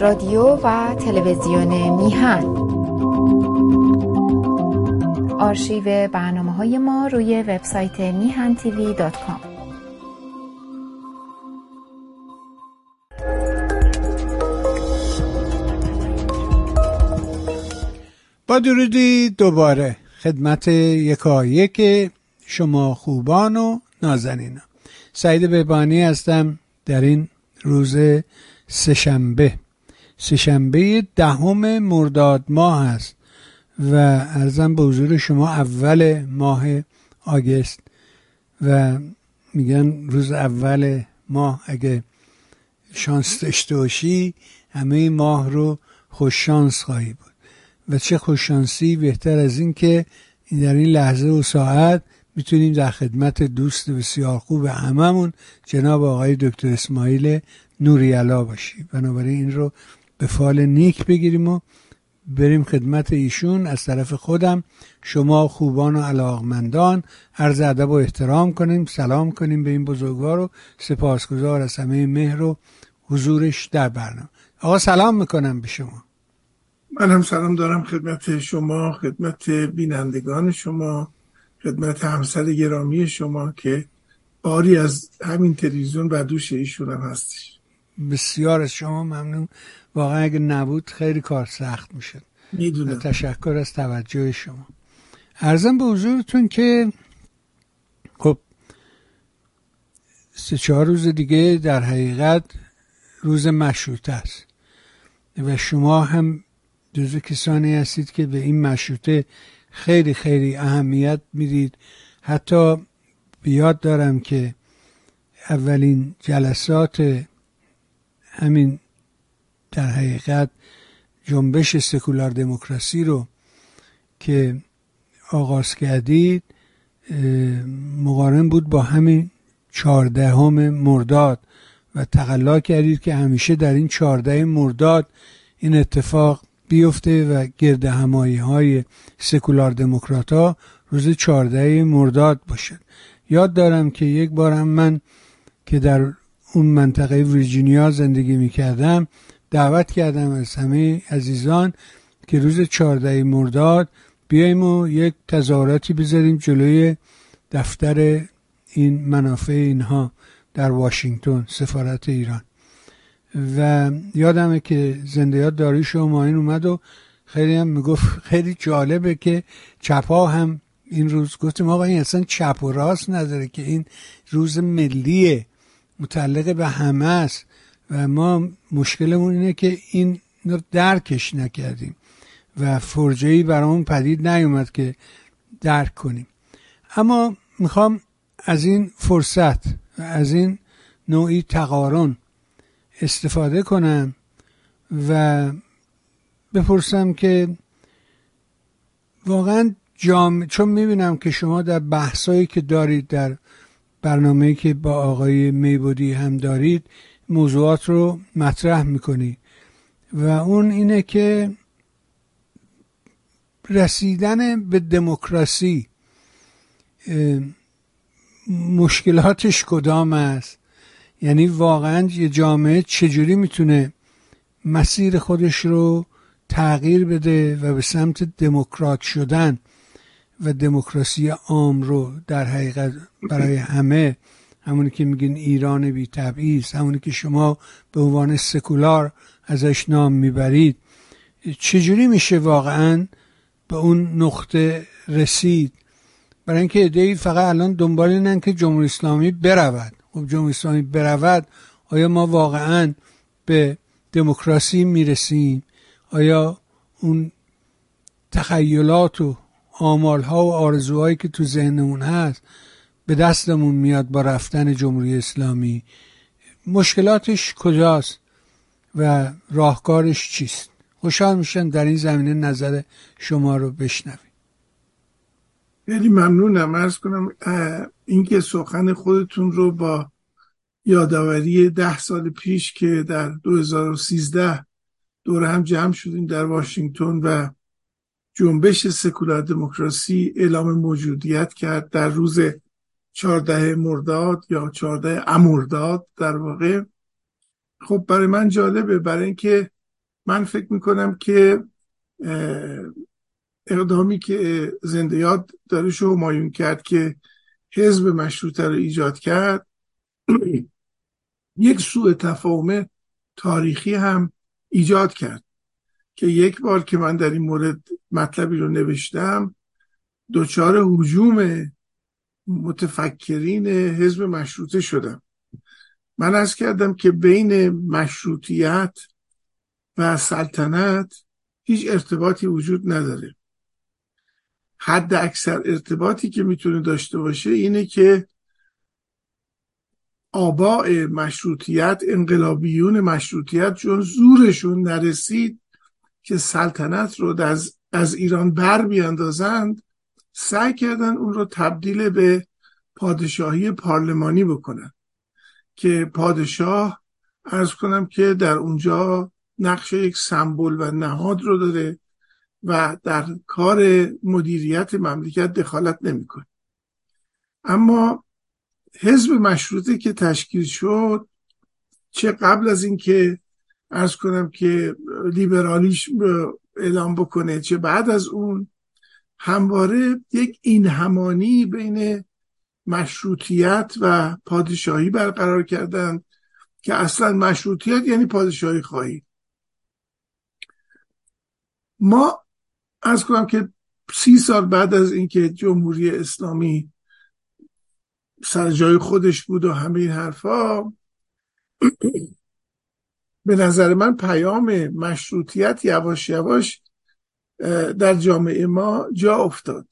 رادیو و تلویزیون میهن. آرشیو برنامه های ما روی وبسایت میهن تیوی دات کام. با درودی دوباره خدمت یکایک شما خوبان و نازنینم سعید بهبانی هستم در این روز سهشنبه. سهشنبه دهم مرداد ماه است و ارزم به حضور شما اول ماه آگست و میگن روز اول ماه اگه شانس داشته باشی همه ماه رو خوش شانس خواهی بود. و چه خوششانسی بهتر از این که در این لحظه و ساعت می‌تونیم در خدمت دوست بسیار خوب هممون جناب آقای دکتر اسماعیل نوریالا باشیم. بنابراین این رو به فال نیک بگیریم و بریم خدمت ایشون از طرف خودم. شما خوبان و علاقمندان عرض ادب و احترام کنیم سلام کنیم به این بزرگوار و سپاسگزار از همه مهر و حضورش در برنامه. آقا سلام می‌کنم به شما. من هم سلام دارم خدمت شما خدمت بینندگان شما خدمت همسر گرامی شما که باری از همین تلویزیون و دوش ایشون هم هستش. بسیار از شما ممنون. واقعا اگه نبود خیلی کار سخت می‌شد. می‌دونم. تشکر از توجه شما. ارزم به حضورتون که خب سه چهار روز دیگه در حقیقت روز مشروطه است. و شما هم جزو کسانی هستید که به این مشروطه خیلی خیلی اهمیت می‌دید. حتی بیاد دارم که اولین جلسات همین در حقیقت جنبش سکولار دموکراسی رو که آغاز کردید مقارن بود با همین چهاردهم مرداد و تقلا کردید که همیشه در این چهارده مرداد این اتفاق بیفته و گرد همایی های سکولار دموکرات ها روز چهارده مرداد باشد. یاد دارم که یک بار هم من که در اون منطقه ویرجینیا زندگی می کردم دعوت کردم از همه عزیزان که روز چهارده مرداد بیایم و یک تظاهراتی بذاریم جلوی دفتر این منافع اینها در واشنگتن سفارت ایران. و یادمه که زنده یاد داریش شما این اومد و خیلی هم می‌گفت خیلی جالبه که چپا هم این روز گفتیم آقا این اصلا چپ و راست نداره که این روز ملیه متعلق به همه است. و ما مشکلمون اینه که این رو درکش نکردیم و فرجهی برامون پدید نیومد که درک کنیم. اما می‌خوام از این فرصت و از این نوعی تقارن استفاده کنم و بپرسم که واقعا جام چون می‌بینم که شما در بحثایی که دارید در برنامه که با آقای میبودی هم دارید موضوعات رو مطرح می‌کنی. و اون اینه که رسیدن به دموکراسی مشکلاتش کدام است؟ یعنی واقعا یه جامعه چجوری می‌تونه مسیر خودش رو تغییر بده و به سمت دموکرات شدن و دموکراسی عام رو در حقیقت برای همه همونی که میگین ایران بی تبعیض همونی که شما به عنوان سکولار ازش نام می‌برید چجوری میشه واقعا به اون نقطه رسید؟ برای اینکه ایده فقط الان دنبال اینن که جمهوری اسلامی برود. خب جمهوری اسلامی برود آیا ما واقعا به دموکراسی می‌رسیم؟ آیا اون تخیلات و آمالها و آرزوهایی که تو ذهنمون هست به دستمون میاد با رفتن جمهوری اسلامی. مشکلاتش کجاست و راهکارش چیست؟ خوشحال میشن در این زمینه نظر شما رو بشنویم. خیلی ممنونم. ارز کنم اینکه سخن خودتون رو با یادآوری ده سال پیش که در 2013 دور هم جمع شدیم در واشنگتن و جنبش سکولار دموکراسی اعلام موجودیت کرد در روز 14 مرداد یا 14 امرداد در واقع. خب برای من جالبه برای اینکه من فکر می‌کنم که اقدامی که زنده یاد داره شو مایون کرد که حزب مشروطه رو ایجاد کرد یک سوء تفاهم تاریخی هم ایجاد کرد که یک بار که من در این مورد مطلبی رو نوشتم دچار حجوم متفکرین حزب مشروطه شدم. من از کردم که بین مشروطیت و سلطنت هیچ ارتباطی وجود نداره. حد اکثر ارتباطی که می‌تونه داشته باشه اینه که آباء مشروطیت انقلابیون مشروطیت چون زورشون نرسید که سلطنت رو از, از ایران بر بیاندازند سعی کردن اون رو تبدیل به پادشاهی پارلمانی بکنن. که پادشاه ارز کنم که در اونجا نقش یک سمبل و نهاد رو داره و در کار مدیریت مملکت دخالت نمی‌کنه. اما حزب مشروطه که تشکیل شد چه قبل از اینکه ارز کنم که لیبرالیش اعلام بکنه چه بعد از اون همواره یک این همانی بین مشروطیت و پادشاهی برقرار کردن که اصلا مشروطیت یعنی پادشاهی خواهی. ما از کنم که سی سال بعد از اینکه جمهوری اسلامی سر جای خودش بود و همه این حرفا به نظر من پیام مشروطیت یواش یواش در جامعه ما جا افتاد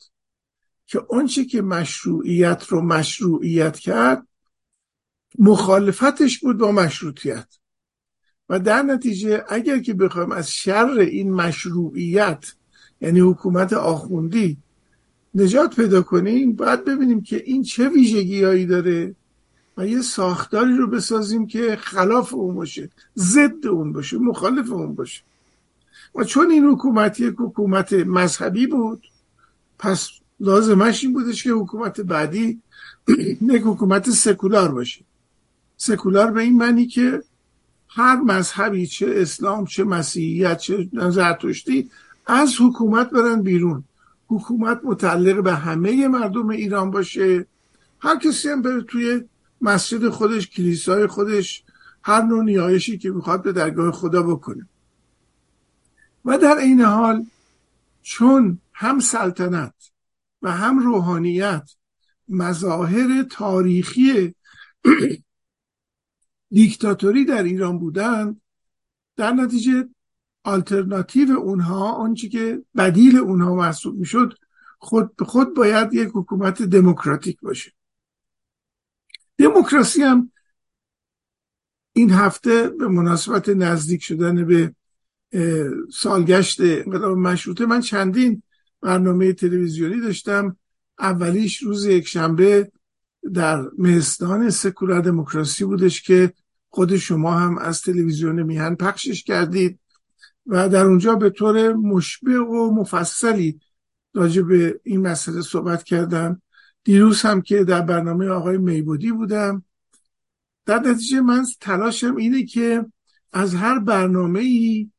که اونچه که مشروعیت رو مشروعیت کرد مخالفتش بود با مشروطیت. و در نتیجه اگر که بخوایم از شر این مشروعیت یعنی حکومت آخوندی نجات پیدا کنیم باید ببینیم که این چه ویژگیهایی داره و یه ساختاری رو بسازیم که خلاف اون باشه ضد اون باشه مخالف اون باشه. و چون این حکومت یک حکومت مذهبی بود پس لازمش این بودش که حکومت بعدی یک حکومت سکولار باشه. سکولار به این معنی که هر مذهبی چه اسلام چه مسیحیت چه زرتشتی از حکومت برن بیرون. حکومت متعلق به همه مردم ایران باشه. هر کسی هم بره توی مسجد خودش کلیسای خودش هر نوع نیایشی که می‌خواد به درگاه خدا بکنه. و در این حال چون هم سلطنت و هم روحانیت مظاهر تاریخی دیکتاتوری در ایران بودند در نتیجه آلترناتیو اونها آنچه که بدیل اونها محسوب می‌شد خود به خود باید یک حکومت دموکراتیک باشه. دموکراسی هم این هفته به مناسبت نزدیک شدن به سالگشت انقلاب مشروطه. من چندین برنامه تلویزیونی داشتم. اولیش روز یک شنبه در مهستان سکولار دموکراسی بودش که خود شما هم از تلویزیون میهن پخشش کردید و در اونجا به طور مشبه و مفصلی راجع به این مسئله صحبت کردم. دیروز هم که در برنامه آقای میبودی بودم. در نتیجه من تلاشم اینه که از هر برنامه ای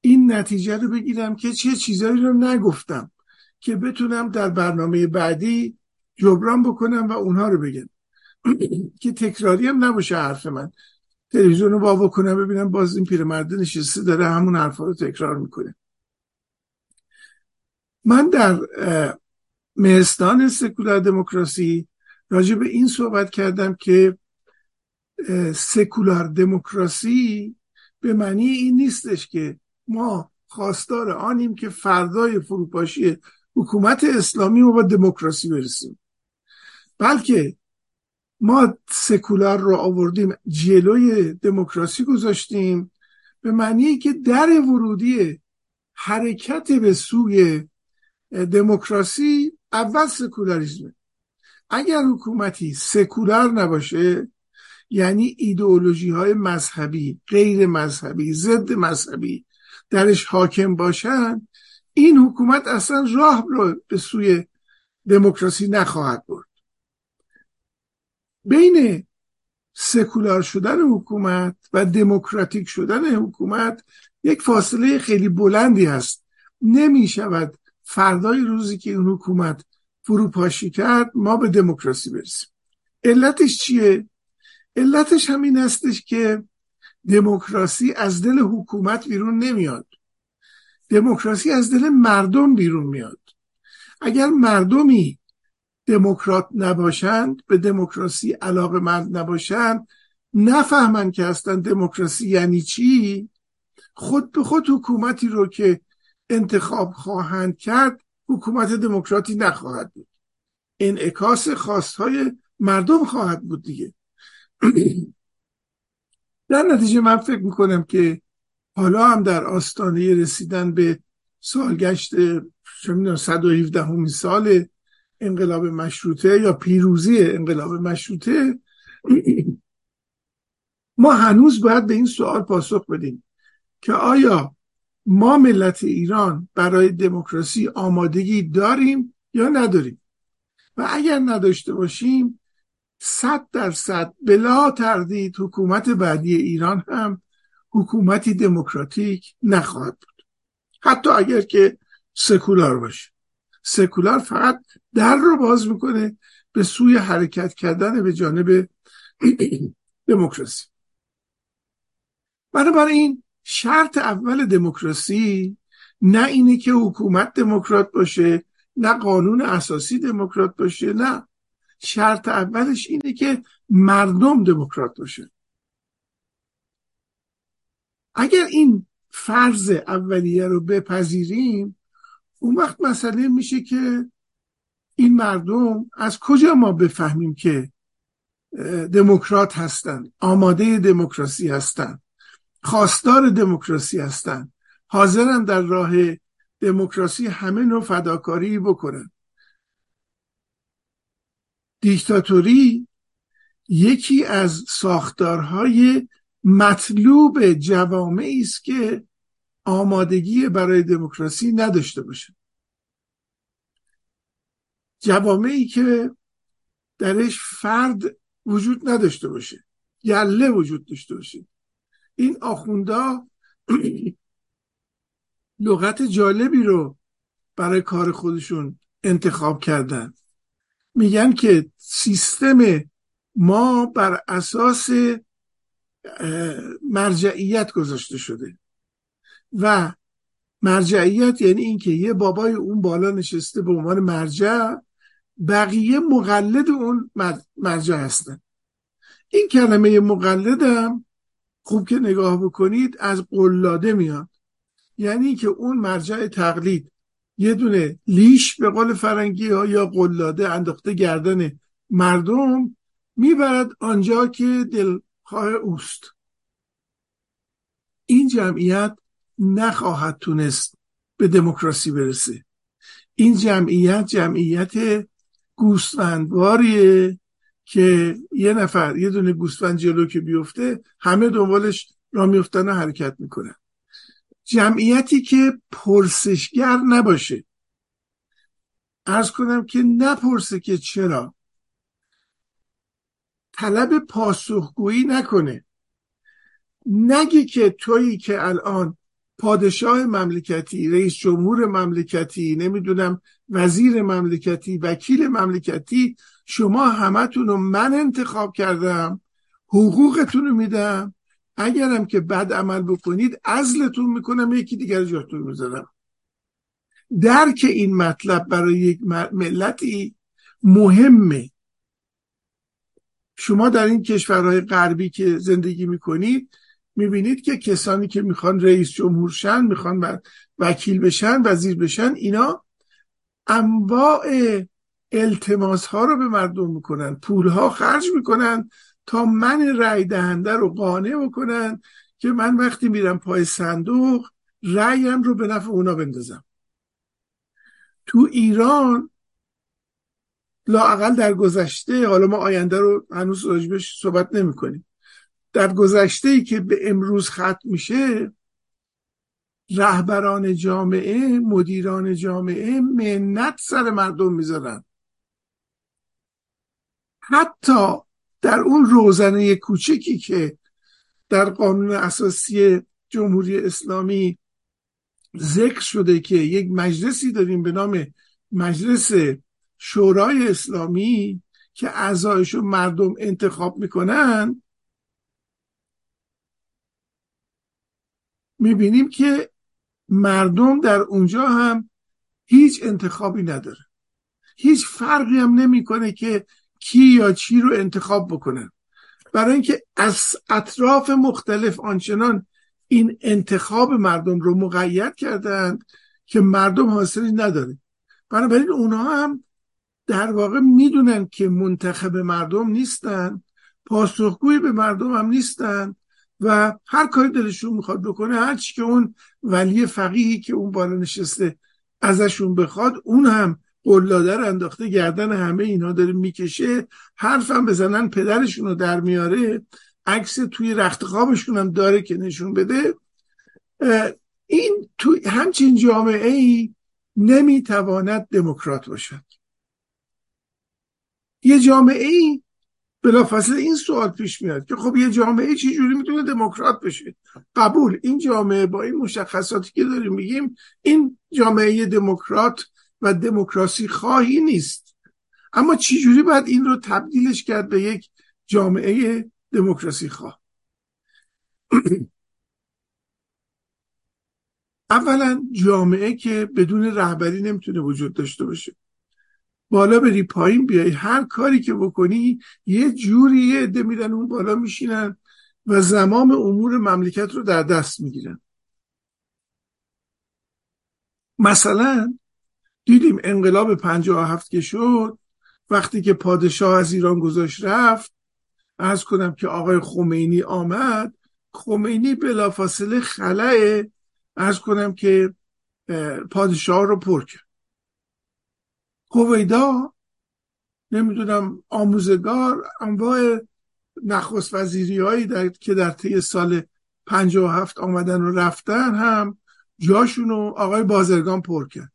این نتیجه رو بگیرم که چه چیزایی رو نگفتم که بتونم در برنامه بعدی جبران بکنم و اونها رو بگم. که تکراری هم نباشه حرف من. تلویزیون رو با کنم ببینم باز این پیرمرده نشسته داره همون حرفا رو تکرار می‌کنه. من در مهستان سکولار دموکراسی راجع به این صحبت کردم که سکولار دموکراسی به معنی این نیستش که ما خواستار آنیم که فردای فروپاشی حکومت اسلامی رو با دموکراسی برسیم. بلکه ما سکولار رو آوردیم جلوی دموکراسی گذاشتیم. به معنی که در ورودی حرکت به سوی دموکراسی اول سکولاریزمه. اگر حکومتی سکولار نباشه یعنی ایدئولوژی های مذهبی غیر مذهبی ضد مذهبی درش حاکم باشن این حکومت اصلا راه رو به سوی دموکراسی نخواهد برد. بین سکولار شدن حکومت و دموکراتیک شدن حکومت یک فاصله خیلی بلندی هست. نمی شود فردای روزی که این حکومت فروپاشی کرد ما به دموکراسی برسیم. علتش چیه؟ علتش همین هستش که دموکراسی از دل حکومت بیرون نمیاد. دموکراسی از دل مردم بیرون میاد. اگر مردمی دموکرات نباشند به دموکراسی علاقه مند نباشند نفهمند که اصلا دموکراسی یعنی چی خود به خود حکومتی رو که انتخاب خواهند کرد حکومت دموکراتی نخواهد بود. انعکاس خواستهای مردم خواهد بود دیگه. در نتیجه من فکر می‌کنم که حالا هم در آستانه رسیدن به سالگشت 117 همین سال انقلاب مشروطه یا پیروزی انقلاب مشروطه ما هنوز باید به این سوال پاسخ بدیم که آیا ما ملت ایران برای دموکراسی آمادگی داریم یا نداریم؟ و اگر نداشته باشیم صد درصد. بلا تردید حکومت بعدی ایران هم حکومتی دموکراتیک نخواهد بود. حتی اگر که سکولار باشه. سکولار فقط در رو باز می‌کنه به سوی حرکت کردن به جانب دموکراسی. بنابراین شرط اول دموکراسی نه اینه که حکومت دموکرات باشه نه قانون اساسی دموکرات باشه نه شرط اولش اینه که مردم دموکرات باشه. اگر این فرض اولیه رو بپذیریم اون وقت مسئله میشه که این مردم از کجا ما بفهمیم که دموکرات هستند آماده دموکراسی هستند خواستار دموکراسی هستند حاضرن در راه دموکراسی همه نوع فداکاری بکنن. دیکتاتوری یکی از ساختارهای مطلوب جوامعی است که آمادگی برای دموکراسی نداشته باشه. جوامعی که درش فرد وجود نداشته باشه. گله وجود داشته باشه. این آخوندا لغت جالبی رو برای کار خودشون انتخاب کردن. میگن که سیستم ما بر اساس مرجعیت گذاشته شده. و مرجعیت یعنی اینکه یه بابای اون بالا نشسته به عنوان مرجع بقیه مقلد اون مرجع هستن. این کلمه مقلدم خوب که نگاه بکنید از قلاده میاد. یعنی که اون مرجع تقلید یه دونه لیش به قول فرنگی ها یا قلاده انداخته گردن مردم می‌برد آنجا که دلخواه اوست. این جمعیت نخواهد تونست به دموکراسی برسه. این جمعیت جمعیت گوسفندواریه که یه نفر یه دونه گوسفند جلو که بیفته همه دنبالش را میفتن و حرکت می‌کنن. جمعیتی که پرسشگر نباشه. ارز کنم که نپرسه که چرا. طلب پاسخگویی نکنه. نگه که تویی که الان پادشاه مملکتی رئیس جمهور مملکتی نمی‌دونم وزیر مملکتی وکیل مملکتی شما همتون رو من انتخاب کردم حقوقتون رو میدم. اگرم که بد عمل بکنید ازلتون می‌کنم یکی دیگر جاتون می‌ذارم درک این مطلب برای یک ملتی مهمه. شما در این کشورهای غربی که زندگی می‌کنید می‌بینید که کسانی که می‌خوان رئیس جمهور شن می‌خوان وکیل بشن وزیر بشن اینا انواع التماس ها رو به مردم می‌کنن. پول ها خرج می‌کنن. تا من رأی دهنده رو قانع بکنن که من وقتی میرم پای صندوق رأیم رو به نفع اونا بندازم. تو ایران لاقل در گذشته حالا ما آینده رو هنوز راجبش صحبت نمی کنیم در گذشته ای که به امروز ختم میشه رهبران جامعه مدیران جامعه منت سر مردم می‌ذارن. حتی در اون روزنه کوچکی که در قانون اساسی جمهوری اسلامی ذکر شده که یک مجلسی داریم به نام مجلس شورای اسلامی که اعضایش رو مردم انتخاب می‌کنن می‌بینیم که مردم در اونجا هم هیچ انتخابی نداره. هیچ فرقی هم نمی‌کنه که کی یا چی رو انتخاب بکنن برای اینکه از اطراف مختلف آنچنان این انتخاب مردم رو مقید کردند که مردم حاصلی نداره. بنابراین اونها هم در واقع می‌دونن که منتخب مردم نیستن پاسخگوی به مردم هم نیستن و هر کاری دلشون می‌خواد بکنه هر چی که اون ولی فقیهی که اون بالا نشسته ازشون بخواد اون هم قلادر انداخته گردن همه اینا داره می‌کشه حرفم بزنن پدرشون رو در میاره عکس توی رخت خوابشون هم داره که نشون بده. این تو همچین جامعه ای نمی‌تواند دموکرات باشد. یه جامعه ای بلافاصله این سوال پیش میاد که خب یه جامعه چی جوری می‌تونه دموکرات بشه؟ قبول این جامعه با این مشخصاتی که داریم میگیم این جامعه دموکرات و دموکراسی خواهی نیست. اما چی جوری باید این رو تبدیلش کرد به یک جامعه دموکراسی خواه؟ اولا جامعه که بدون رهبری نمی‌تونه وجود داشته باشه. بالا بری پایین بیای هر کاری که بکنی یه جوری یه عده میرن اون بالا میشینن و زمام امور مملکت رو در دست می‌گیرن. مثلا دیدیم انقلاب پنجاه هفت که شد وقتی که پادشاه از ایران گذاشت رفت از کنم که آقای خمینی آمد خمینی بلافاصله خلاه از کنم که پادشاه رو پر کرد. هویدا نمی‌دونم آموزگار انواع نخست وزیری هایی در... که در طی سال 57 آمدن و رفتن هم جاشون رو آقای بازرگان پر کرد.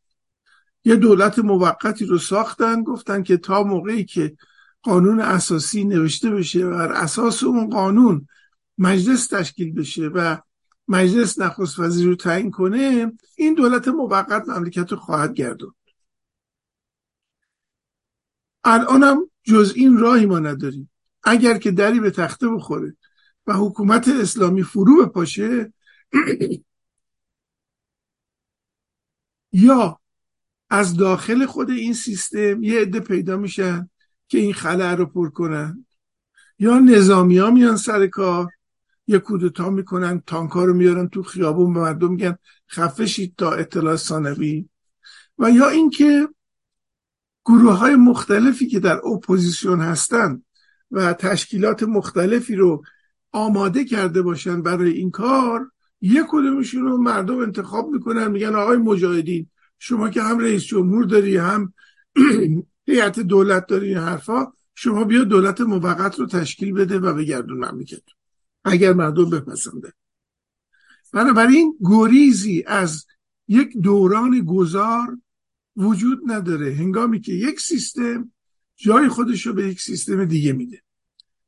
یه دولت موقتی رو ساختن گفتن که تا موقعی که قانون اساسی نوشته بشه و بر اساس اون قانون مجلس تشکیل بشه و مجلس نخست وزیر رو تعیین کنه این دولت موقت مملکت رو خواهد گردوند. الانم جز این راهی ما نداریم. اگر که دری به تخته بخوره و حکومت اسلامی فرو بپاشه یا از داخل خود این سیستم یه عده پیدا میشن که این خلع رو پر کنن. یا نظامی ها میان سر کار یه کودتا می‌کنن تانکا رو میارن تو خیابون به مردم میگن خفه شید تا اطلاع ثانوی. و یا اینکه گروه های مختلفی که در اپوزیسیون هستند و تشکیلات مختلفی رو آماده کرده باشن برای این کار یک کدومشون رو مردم انتخاب می‌کنن میگن آقای مجاهدین شما که هم رئیس جمهور داری هم هیئت دولت داری این حرفا شما بیا دولت موقت رو تشکیل بده و بگردون مملکت اگر مردم بپسنده. بنابراین گریزی از یک دوران گذار وجود نداره. هنگامی که یک سیستم جای خودش رو به یک سیستم دیگه میده.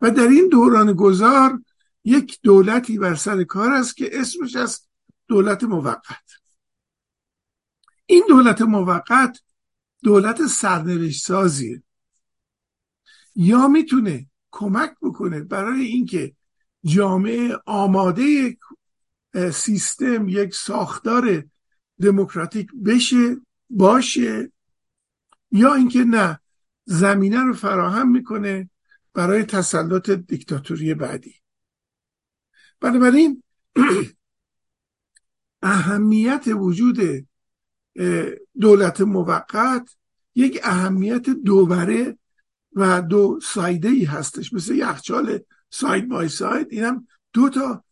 و در این دوران گذار یک دولتی بر سر کار است که اسمش است دولت موقت. این دولت موقت دولت سرنوشت سازیه یا می‌تونه کمک بکنه برای اینکه جامعه آماده سیستم یک ساختار دموکراتیک بشه باشه یا اینکه نه زمینه رو فراهم می‌کنه برای تسلط دیکتاتوری بعدی. بنابراین اهمیت وجود دولت موقت یک اهمیت دوبره و دو سایده ای هستش. مثل یخچال ساید بای ساید اینم دو تا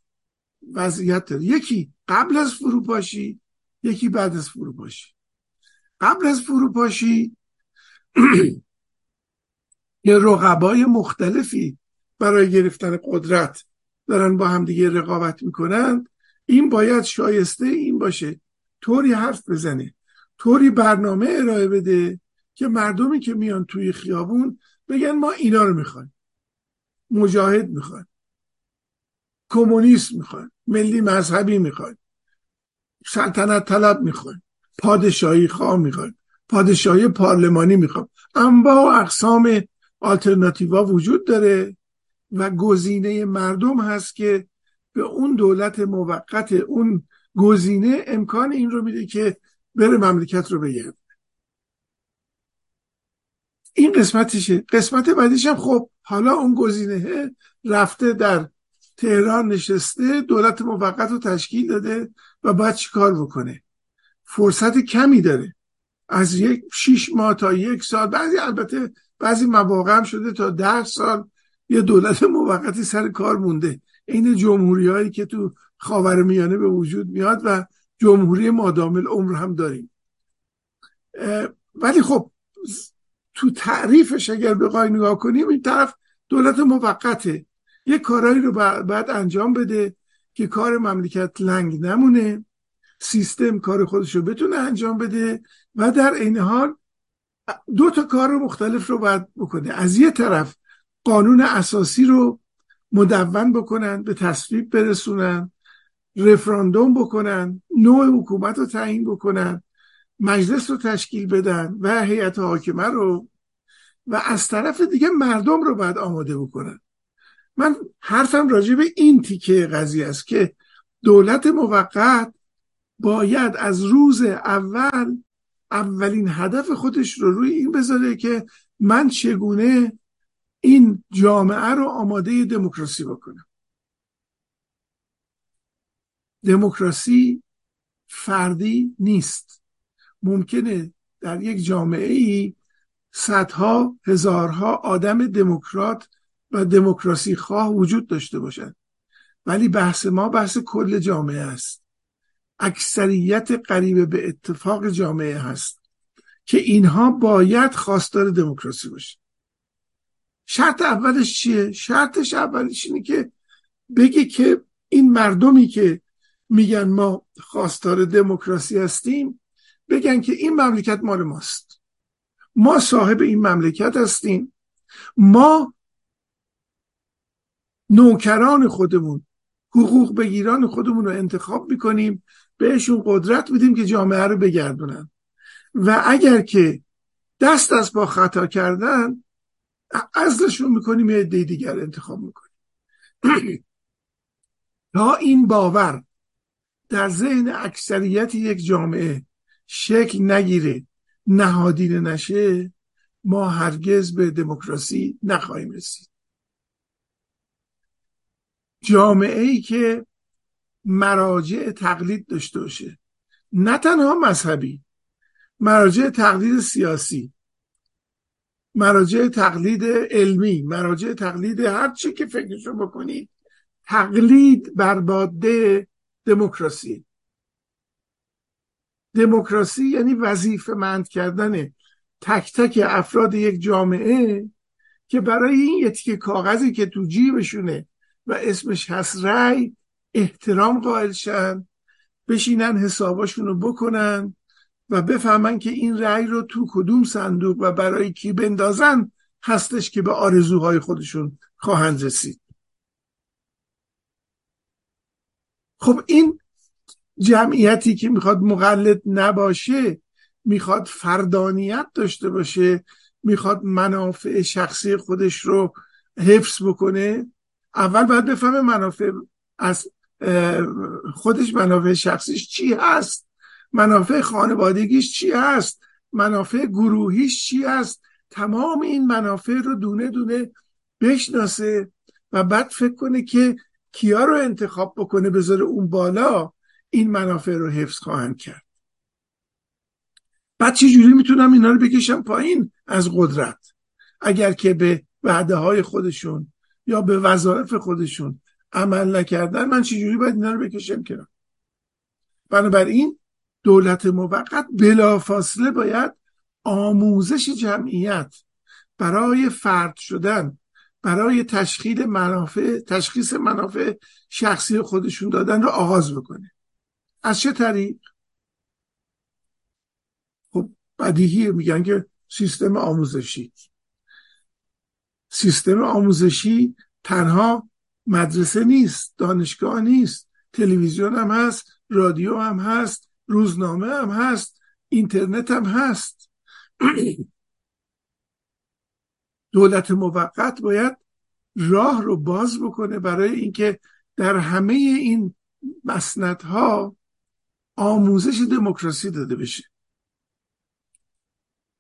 وضعیت داره. یکی قبل از فروپاشی یکی بعد از فروپاشی. قبل از فروپاشی یه رقبای مختلفی برای گرفتن قدرت دارن با هم دیگه رقابت می‌کنند این باید شایسته این باشه طوری حرف بزنه طوری برنامه ارائه بده که مردمی که میان توی خیابون بگن ما اینا رو می‌خوایم. مجاهد می‌خوایم. کمونیست می‌خوایم. ملی مذهبی می‌خوایم. سلطنت طلب می‌خوایم. پادشاهی خواه می‌خوایم. پادشاهی پارلمانی می‌خوایم. انواع و اقسام آلترناتیوا وجود داره و گزینه مردم هست که به اون دولت موقت اون گزینه امکان این رو میده که بره مملکت رو بگرد این قسمتشه قسمت بعدیش هم خب حالا اون گزینه رفته در تهران نشسته دولت موقت رو تشکیل داده و چی کار بکنه؟ فرصت کمی داره. از یک شیش ماه تا یک سال بعضی البته بعضی مواقع هم شده تا ده سال یه دولت موقتی سر کار مونده. این جمهوری هایی که تو خاور میانه به وجود میاد و جمهوری مادام العمر هم داریم. ولی خب تو تعریفش اگر بخوای نگاه کنیم این طرف دولت موقته. یه کارایی رو بعد انجام بده که کار مملکت لنگ نمونه. سیستم کار خودش رو بتونه انجام بده و در این حال دو تا کار مختلف رو باید بکنه. از یه طرف قانون اساسی رو مدون بکنن به تصویب برسونن. رفراندوم بکنن نوع حکومت رو تعیین بکنن مجلس رو تشکیل بدن و هیئت حاکمه رو و از طرف دیگه مردم رو باید آماده بکنن. من حرفم راجع به این تیکه قضیه است که دولت موقت باید از روز اول اولین هدف خودش رو روی این بذاره که من چگونه این جامعه رو آماده دموکراسی بکنم. دموکراسی فردی نیست. ممکنه در یک جامعه ای صدها هزارها آدم دموکرات و دموکراسی خواه وجود داشته باشند. ولی بحث ما بحث کل جامعه است. اکثریت قریب به اتفاق جامعه هست که اینها باید خواستار دموکراسی باشه شرط اولش چیه؟ شرطش اولش اینه که بگه که این مردمی که میگن ما خواستار دموکراسی هستیم بگن که این مملکت مال ماست. ما صاحب این مملکت هستیم. ما نوکران خودمون حقوق بگیران خودمون رو انتخاب می‌کنیم بهشون قدرت میدیم که جامعه رو بگردونن. و اگر که دست از با خطا کردن ازلشون می‌کنیم یه دیگر انتخاب می‌کنیم. تا این باور در ذهن اکثریت یک جامعه شکل نگیره نهادینه نشه ما هرگز به دموکراسی نخواهیم رسید. جامعه ای که مراجع تقلید داشته باشه. نه تنها مذهبی مراجع تقلید سیاسی مراجع تقلید علمی مراجع تقلید هر چی که فکرشو بکنید تقلید برباده دموکراسی. دموکراسی یعنی وظیفه مند کردن تک تک افراد یک جامعه که برای این یه کاغذی که تو جیبشونه و اسمش هست رای احترام قائل شن بشینن حساباشون رو بکنن و بفهمن که این رأی رو تو کدوم صندوق و برای کی بندازن هستش که به آرزوهای خودشون خواهند رسید. خب این جمعیتی که می‌خواد مقلد نباشه می‌خواد فردانیت داشته باشه می‌خواد منافع شخصی خودش رو حفظ بکنه. اول باید بفهمه منافع از خودش منافع شخصیش چی هست؟ منافع خانوادگیش چی هست؟ منافع گروهیش چی هست؟ تمام این منافع رو دونه دونه بشناسه و بعد فکر کنه که کیا رو انتخاب بکنه بذاره اون بالا این منافع رو حفظ خواهند کرد. بعد چه جوری می‌تونم اینا رو بکشم پایین؟ از قدرت. اگر که به وعده های خودشون یا به وظایف خودشون عمل نکردن من چجوری باید اینا رو بکشم کنار؟ بنابراین دولت موقت بلافاصله باید آموزش جمعیت برای فرد شدن برای تشخیص منافع تشخیص منافع شخصی خودشون دادن رو آغاز بکنه. از چه طریق؟ خب بدیهی میگن که سیستم آموزشی. سیستم آموزشی تنها مدرسه نیست دانشگاه نیست تلویزیون هم هست رادیو هم هست روزنامه هم هست اینترنت هم هست. دولت موقت باید راه رو باز بکنه برای اینکه در همه این مسندها آموزش دموکراسی داده بشه.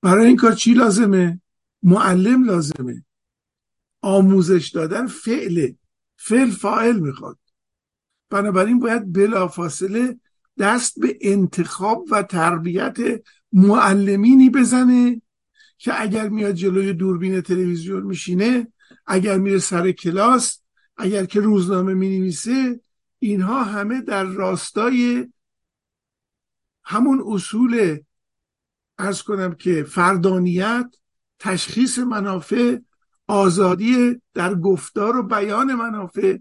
برای این کار چی لازمه؟ معلم لازمه. آموزش دادن فعله فعل فاعل می‌خواد. بنابراین باید بلافاصله دست به انتخاب و تربیت معلمینی بزنه. که اگر میاد جلوی دوربین تلویزیون میشینه اگر میره سر کلاس اگر که روزنامه می‌نویسه اینها همه در راستای همون اصول ارز کنم که فردانیت تشخیص منافع آزادی در گفتار و بیان منافع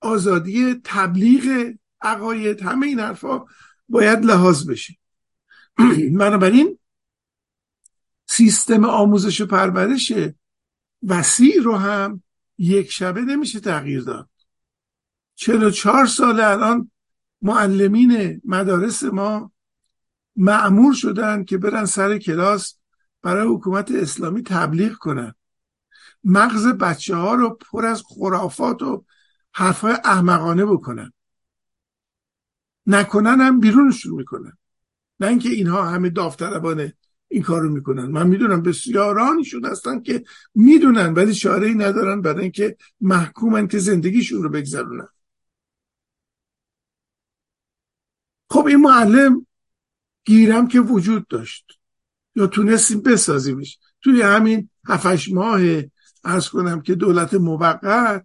آزادی تبلیغ عقاید همه این حرفا باید لحاظ بشه. بنابراین سیستم آموزش و پرورش وسیع رو هم یک شبه نمیشه تغییر داد. چهل چهار سال الان معلمین مدارس ما معمور شدن که برن سر کلاس برای حکومت اسلامی تبلیغ کنن. مغز بچه ها رو پر از خرافات و حرفهای احمقانه بکنن. نکنن هم بیرونشون می‌کنن. نه اینکه اینها همه داوطلبانه. این کار رو می‌کنن. من می‌دونم بسیارانشون هستن که می‌دونن ولی چاره ای ندارن برای اینکه محکومن که زندگیشون رو بگذرونن. خب این معلم گیرم که وجود داشت. یا تونستیم بسازیمش. توی همین هفتش ماه ارز کنم که دولت موقت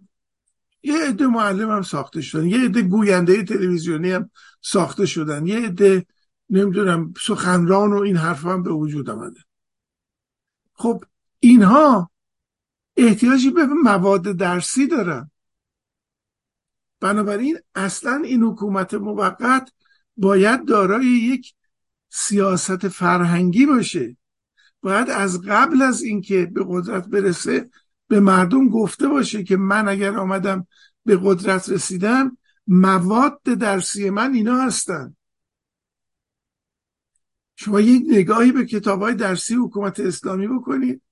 یه عده معلم هم ساخته شدن یه عده گوینده تلویزیونی هم ساخته شدن یه عده نمی‌دونم سخنران و این حرف هم به وجود آمده. خب اینها احتیاجی به مواد درسی دارن. بنابراین اصلا این حکومت موقت باید دارای یک سیاست فرهنگی باشه. باید از قبل از اینکه به قدرت برسه به مردم گفته باشه که من اگر آمدم به قدرت رسیدم مواد درسی من اینا هستن. شما یک نگاهی به کتاب های درسی حکومت اسلامی بکنید.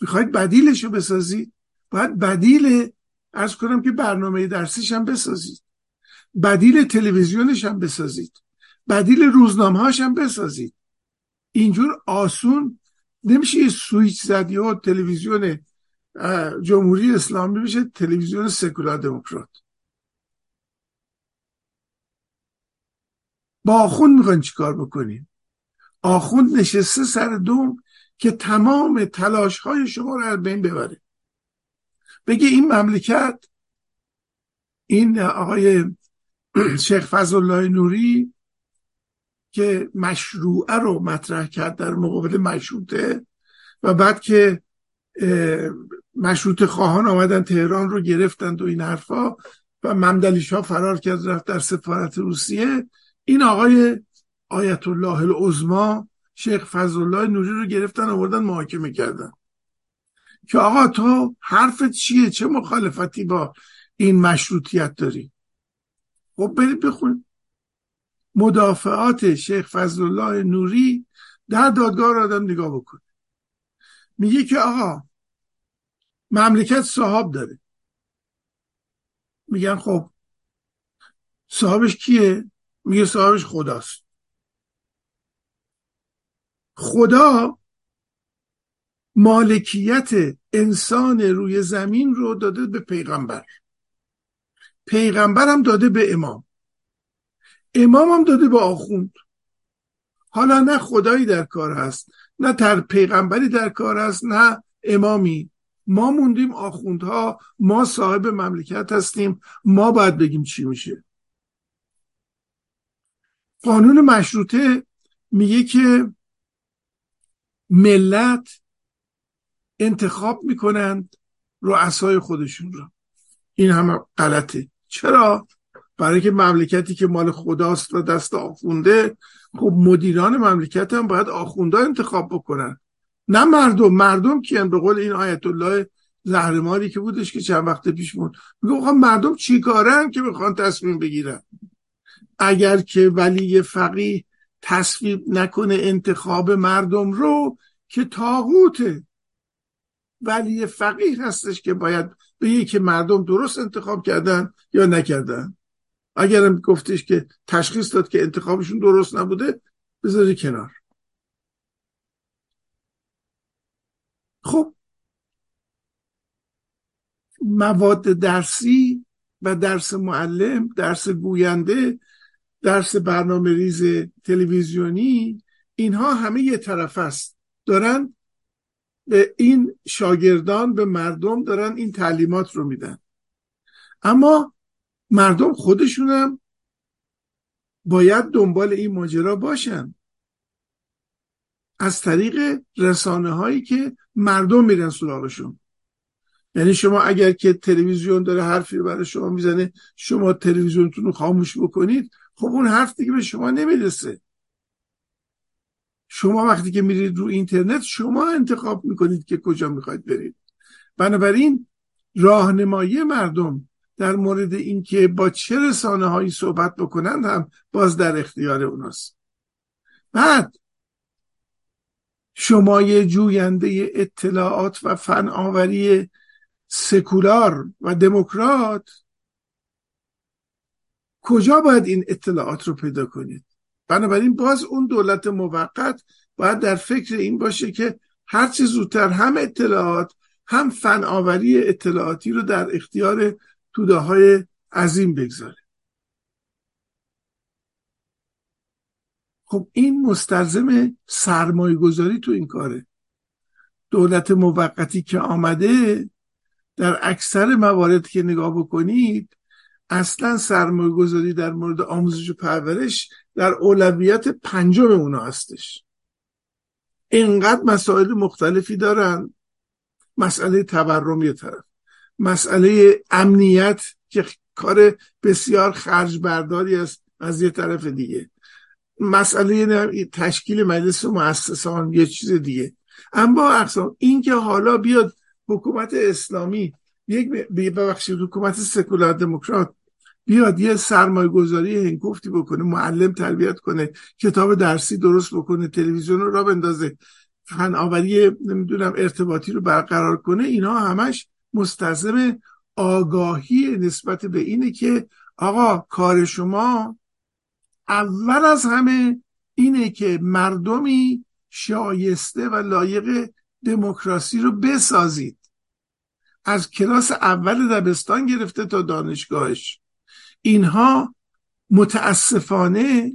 می‌خواید بدیلش رو بسازید. باید بدیل ارز کنم که برنامه درسیش هم بسازید. بدیل تلویزیونش هم بسازید. بدیل روزنامه هم بسازید. اینجور آسون نمیشه یه سویچ زد یا تلویزیون جمهوری اسلامی بشه تلویزیون سکولار دموکرات. با آخوند می‌خواین چیکار بکنیم آخوند نشسته سر دوم که تمام تلاش های شما رو از بین ببره. بگه این مملکت این آقای شیخ فضل الله نوری که مشروعه رو مطرح کرد در مقابل مشروطه و بعد که مشروط خواهان آمدن تهران رو گرفتند و این حرفا و ممدلیش ها فرار کرد رفت در سفارت روسیه. این آقای آیت الله العظما شیخ فضل الله نوری رو گرفتن آوردن محاکمه کردن. که آقا تو حرفت چیه؟ چه مخالفتی با این مشروطیت داری؟ خب برید بخون. مدافعات شیخ فضل الله نوری در دادگاه آدم نگاه بکن. میگه که آقا مملکت صاحب داره. میگن خب صاحبش کیه؟ میگه صاحبش خداست. خدا مالکیت انسان روی زمین رو داده به پیغمبر. پیغمبر هم داده به امام. امام هم داده به آخوند. حالا نه خدایی در کار هست نه تر پیغمبری در کار هست نه امامی. ما موندیم آخوندها ما صاحب مملکت هستیم ما باید بگیم چی میشه. قانون مشروطه میگه که ملت انتخاب می‌کنند رؤسای خودشون رو. این همه غلطه. چرا؟ برای که مملکتی که مال خداست و دست آخونده خب مدیران مملکت هم باید آخونده انتخاب بکنن. نه مردم. مردم کیان به قول این آیت الله زهرماری که بودش که چند وقت پیش بود. میگه مردم چی کارن که می‌خوان تصمیم بگیرن؟ اگر که ولی فقیه تصویب نکنه انتخاب مردم رو که تاغوته ولی فقیه هستش که باید به که مردم درست انتخاب کردن یا نکردن. اگرم گفتش که تشخیص داد که انتخابشون درست نبوده بذاری کنار. خب. مواد درسی و درس معلم درس گوینده درس برنامه ریز تلویزیونی اینها همه یه طرف است. دارن به این شاگردان به مردم دارن این تعلیمات رو میدن. اما مردم خودشونم باید دنبال این ماجرا باشن. از طریق رسانه هایی که مردم میرن سراغشون. یعنی شما اگر که تلویزیون داره حرفی برای شما می‌زنه شما تلویزیونتون رو خاموش بکنید خب اون حرف دیگه به شما نمی‌رسه. شما وقتی که میرید رو اینترنت شما انتخاب می‌کنید که کجا می‌خواید برید. بنابراین راهنمایی مردم در مورد اینکه با چه رسانه هایی صحبت بکنند هم باز در اختیار اوناست. بعد شما یه جوینده اطلاعات و فناوری سکولار و دموکرات کجا باید این اطلاعات رو پیدا کنید؟ بنابراین باز اون دولت موقت باید در فکر این باشه که هرچی زودتر هم اطلاعات هم فناوری اطلاعاتی رو در اختیار توده های عظیم بگذاره. خب این مستلزم سرمایه گذاری تو این کاره. دولت موقتی که آمده در اکثر موارد که نگاه بکنید اصلا سرمایه گذاری در مورد آموزش و پرورش در اولویت پنجم اونا هستش. اینقدر مسائل مختلفی دارن. مسئله تورم یه طرف. مسئله امنیت که کار بسیار خرج برداری است از یه طرف دیگه. مسئله تشکیل مجلس مؤسسان یه چیز دیگه. اما اقسام این که حالا بیاد حکومت اسلامی یک ببخشید حکومت سکولار دموکرات بیاد یه سرمایه گذاری هنگفتی بکنه معلم تربیت کنه کتاب درسی درست بکنه تلویزیون رو را بندازه فناوری نمی‌دونم ارتباطی رو برقرار کنه اینا همش مستلزم آگاهی نسبت به اینه که آقا کار شما اول از همه اینه که مردمی شایسته و لایق دموکراسی رو بسازید. از کلاس اول دبستان گرفته تا دانشگاهش. اینها متاسفانه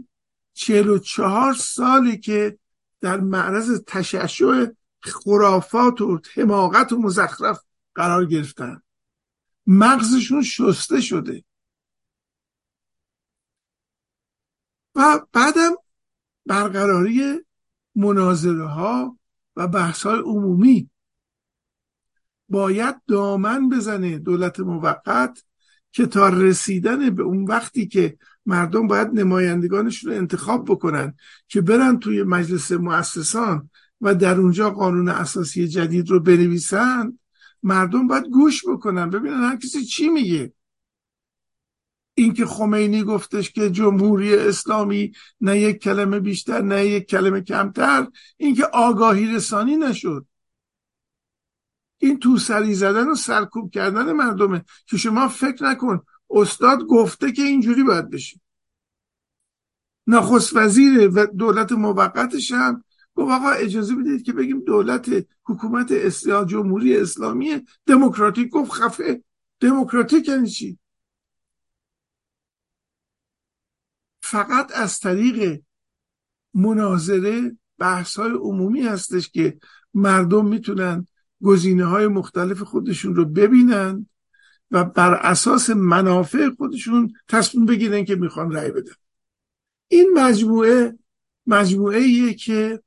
چهل و چهار سالی که در معرض تشعشع خرافات و حماقت و مزخرف قرار گرفتن. مغزشون شسته شده. و بعدم برقراری مناظره ها و بحث های عمومی. باید دامن بزنه دولت موقت که تا رسیدن به اون وقتی که مردم باید نمایندگانشون رو انتخاب بکنن که برن توی مجلس مؤسسان و در اونجا قانون اساسی جدید رو بنویسن مردم باید گوش بکنن. ببینن هر کسی چی میگه. اینکه خمینی گفتش که جمهوری اسلامی نه یک کلمه بیشتر نه یک کلمه کمتر اینکه آگاهی رسانی نشد. این تو سری زدن و سرکوب کردن مردمه که شما فکر نکن استاد گفته که اینجوری باید بشه. نخست وزیر و دولت موقتش هم گفت آقا اجازه بدید که بگیم دولت حکومت اصلاح جمهوری اسلامی دموکراتیک گفت خفه. دموکراتیک یعنی چی؟ فقط از طریق مناظره بحث های عمومی هستش که مردم می‌تونن گزینه های مختلف خودشون رو ببینن و بر اساس منافع خودشون تصمیم بگیرن که می‌خوان رأی بدن. این مجموعه مجموعه که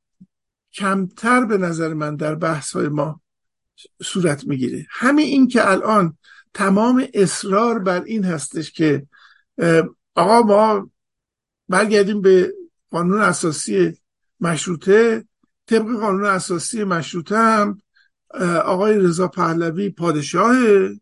کمتر به نظر من در بحث های ما صورت می‌گیره. همین این که الان تمام اصرار بر این هستش که آقا ما برگردیم به قانون اساسی مشروطه طبق قانون اساسی مشروطه هم آقای رضا پهلوی پادشاهه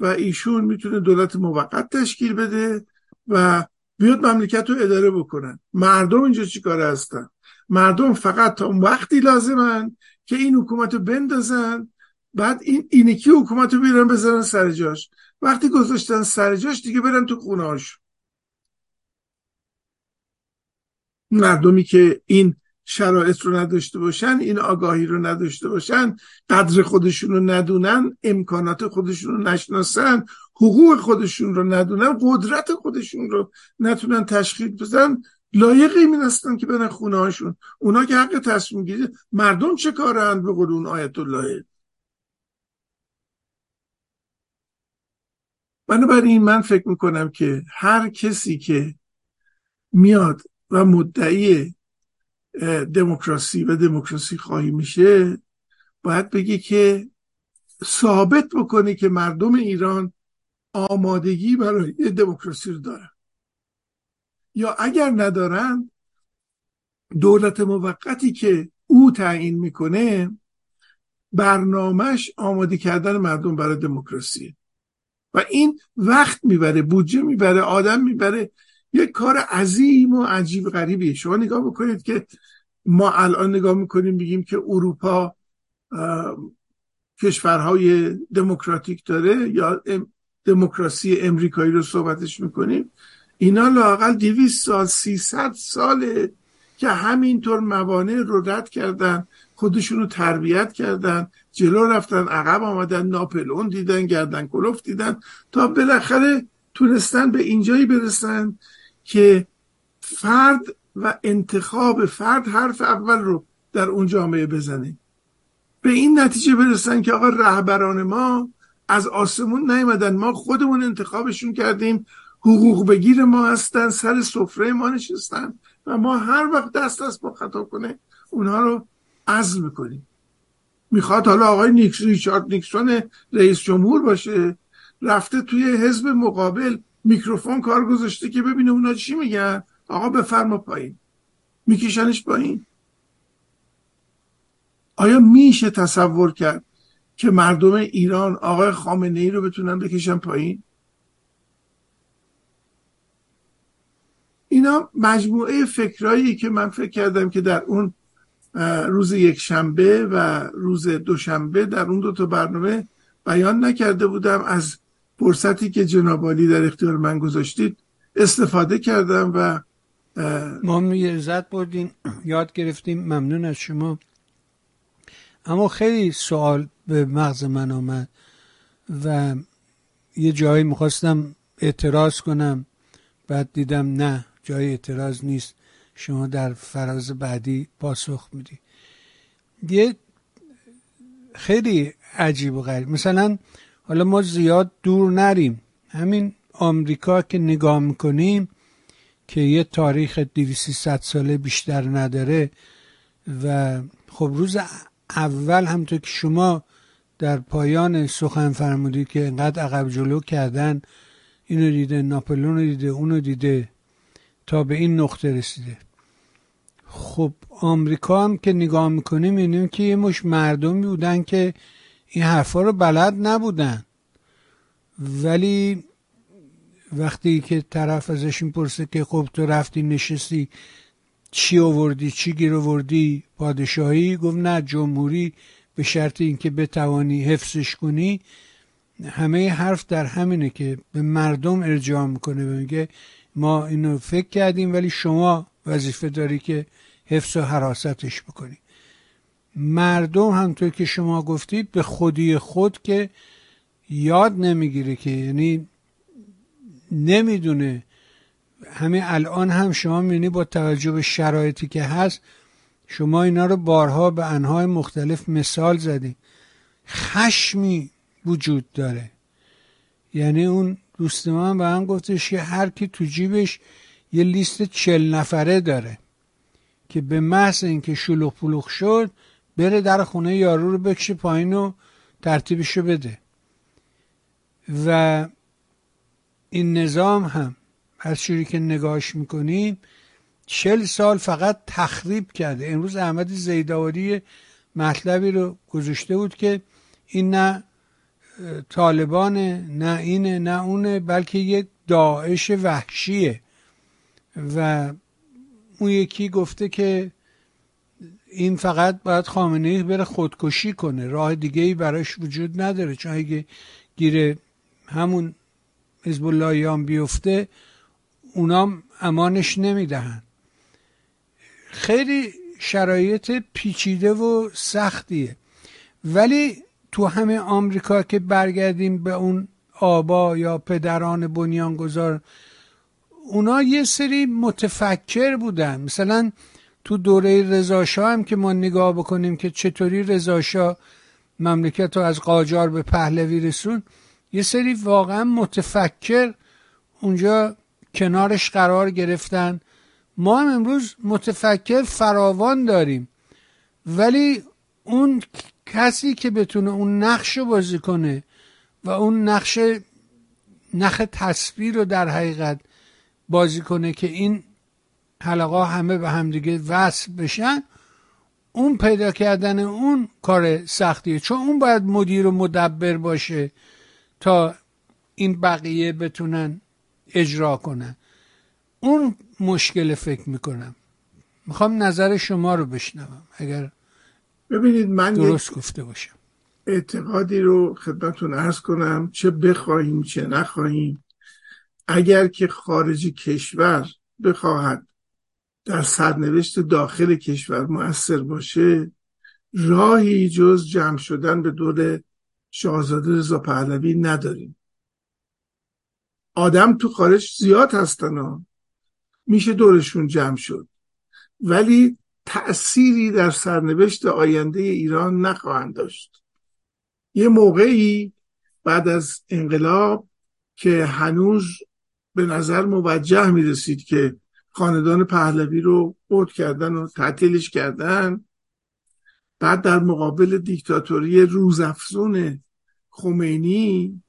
و ایشون می‌تونه دولت موقت تشکیل بده و بیاد مملکت رو اداره بکنن. مردم اینجا چیکاره هستن؟ مردم فقط تا وقتی لازمن که این حکومت رو بندازن بعد این اینکی حکومت رو بیرن بزنن سر جاش. وقتی گذاشتن سر جاش دیگه برن تو خونه مردمی که این شرایط رو نداشته باشن این آگاهی رو نداشته باشن قدر خودشون رو ندونن امکانات خودشون رو نشناسن حقوق خودشون رو ندونن قدرت خودشون رو نتونن تشخیص بزن لایق این هستن که برن خونه هاشون. اونا که حق تصمیم گیری مردم چه کارند به قول اون آیت الله؟ بنابراین من فکر می‌کنم که هر کسی که میاد و مدعی دموکراسی و دموکراسی خواهی میشه باید بگی که ثابت بکنه که مردم ایران آمادگی برای دموکراسی رو دارن. یا اگر ندارن دولت موقتی که او تعیین می‌کنه برنامهش آماده کردن مردم برای دموکراسی. و این وقت می‌بره بودجه می‌بره آدم می‌بره. یک کار عظیم و عجیب غریبیه. شما نگاه بکنید که ما الان نگاه می‌کنیم بگیم که اروپا کشورهای دموکراتیک داره یا دموکراسی امریکایی رو صحبتش می‌کنیم. اینا لاقل دیویس سال سیصد ساله که همینطور موانع رو رد کردن خودشونو تربیت کردن جلو رفتن عقب آمدن ناپلون دیدن گردن کلوف دیدن تا بالاخره تونستن به اینجایی برسن که فرد و انتخاب فرد حرف اول رو در اون جامعه بزنه. به این نتیجه برسن که آقا رهبران ما از آسمون نیومدن. ما خودمون انتخابشون کردیم. حقوق بگیر ما هستن. سر سفره ما نشستن. و ما هر وقت دست دست با خطا کنه اونها رو عزل می‌کنیم. می‌خواد حالا آقای نیکس ریچارد نیکسون رئیس جمهور باشه رفته توی حزب مقابل. میکروفون کار گذاشته که ببینه اونا چی میگن. آقا بفرما پایین. میکشنش پایین. آیا میشه تصور کرد که مردم ایران آقای خامنه ای رو بتونن بکشن پایین؟ اینا مجموعه فکرایی که من فکر کردم که در اون روز یک شنبه و روز دوشنبه در اون دو تا برنامه بیان نکرده بودم. از فرصتی که جنابالی در اختیار من گذاشتید استفاده کردم و ما عزت بردیم یاد گرفتیم. ممنون از شما. اما خیلی سوال به مغز من آمد و یه جایی می‌خواستم اعتراض کنم. بعد دیدم نه جای اعتراض نیست. شما در فراز بعدی پاسخ میدی. یه خیلی عجیب و غریب. مثلا حالا ما زیاد دور نریم. همین آمریکا که نگاه می‌کنیم که یه تاریخ 200 ساله بیشتر نداره و خب روز اول همطور که شما در پایان سخن فرمودید که انقدر عقب جلو کردن اینو دیده ناپلون رو دیده اونو دیده تا به این نقطه رسیده. خب آمریکا هم که نگاه می‌کنیم می‌بینیم که یه مش مردمی بودن که این حرفا رو بلد نبودن. ولی وقتی که طرف ازش این پرسه که خب تو رفتی نشستی چی آوردی چی گیر آوردی؟ پادشاهی گفت نه جمهوری به شرط اینکه بتوانی حفظش کنی. همه حرف در همینه که به مردم ارجاع می‌کنه میگه ما اینو فکر کردیم ولی شما وظیفه داری که حفظ و حراستش بکنی. مردم همطور که شما گفتید به خودی خود که یاد نمی‌گیره که یعنی نمی‌دونه. همین الان هم شما می‌بینی با توجه به شرایطی که هست شما اینا رو بارها به انهای مختلف مثال زدی. خشمی وجود داره. یعنی اون دوست من به هم گفتش که هر کی تو جیبش یه لیست چل نفره داره که به محض اینکه شلوغ پلوغ شد بره در خونه یارو رو بکشه پایین و ترتیبش بده. و این نظام هم هر چیزی که نگاهش می‌کنیم چل سال فقط تخریب کرده. امروز احمد زیداوری مطلبی رو گذاشته بود که این نه طالبانه نه اینه نه اونه بلکه یک داعش وحشیه. و اون یکی گفته که این فقط باید خامنه ای بره خودکشی کنه. راه دیگه ای براش وجود نداره. چون اگه گیر همون حزب اللهیان بیفته اونام امانش نمی‌دهن. خیلی شرایط پیچیده و سختیه. ولی تو همه آمریکا که برگردیم به اون آبا یا پدران بنیانگذار اونا یه سری متفکر بودن. مثلا تو دوره رضاشاه هم که ما نگاه بکنیم که چطوری رضاشاه مملکت رو از قاجار به پهلوی رسون یه سری واقعا متفکر اونجا کنارش قرار گرفتن. ما هم امروز متفکر فراوان داریم. ولی اون کسی که بتونه اون نقش رو بازی کنه و اون نقش نخ تصویر رو در حقیقت بازی کنه که این حلقه همه به همدیگه وصل بشن اون پیدا کردن اون کار سختیه. چون اون باید مدیر و مدبر باشه تا این بقیه بتونن اجرا کنن. اون مشکل فکر می‌کنم. می‌خوام نظر شما رو بشنوم اگر ببینید من درست گفته باشم. اعتقادی رو خدمتون ارز کنم چه بخواهیم چه نخواهیم. اگر که خارج کشور بخواهد در سرنوشت داخل کشور مؤثر باشه راهی جز جمع شدن به دور شاهزاده رضا پهلوی نداریم. آدم تو خارج زیاد هستن ها. میشه دورشون جمع شد. ولی تأثیری در سرنوشت آینده ایران نخواهند داشت. یه موقعی بعد از انقلاب که هنوز به نظر موجه می رسید که خاندان پهلوی رو قرد کردن و تعطیلش کردن. بعد در مقابل دیکتاتوری روزافزون خمینی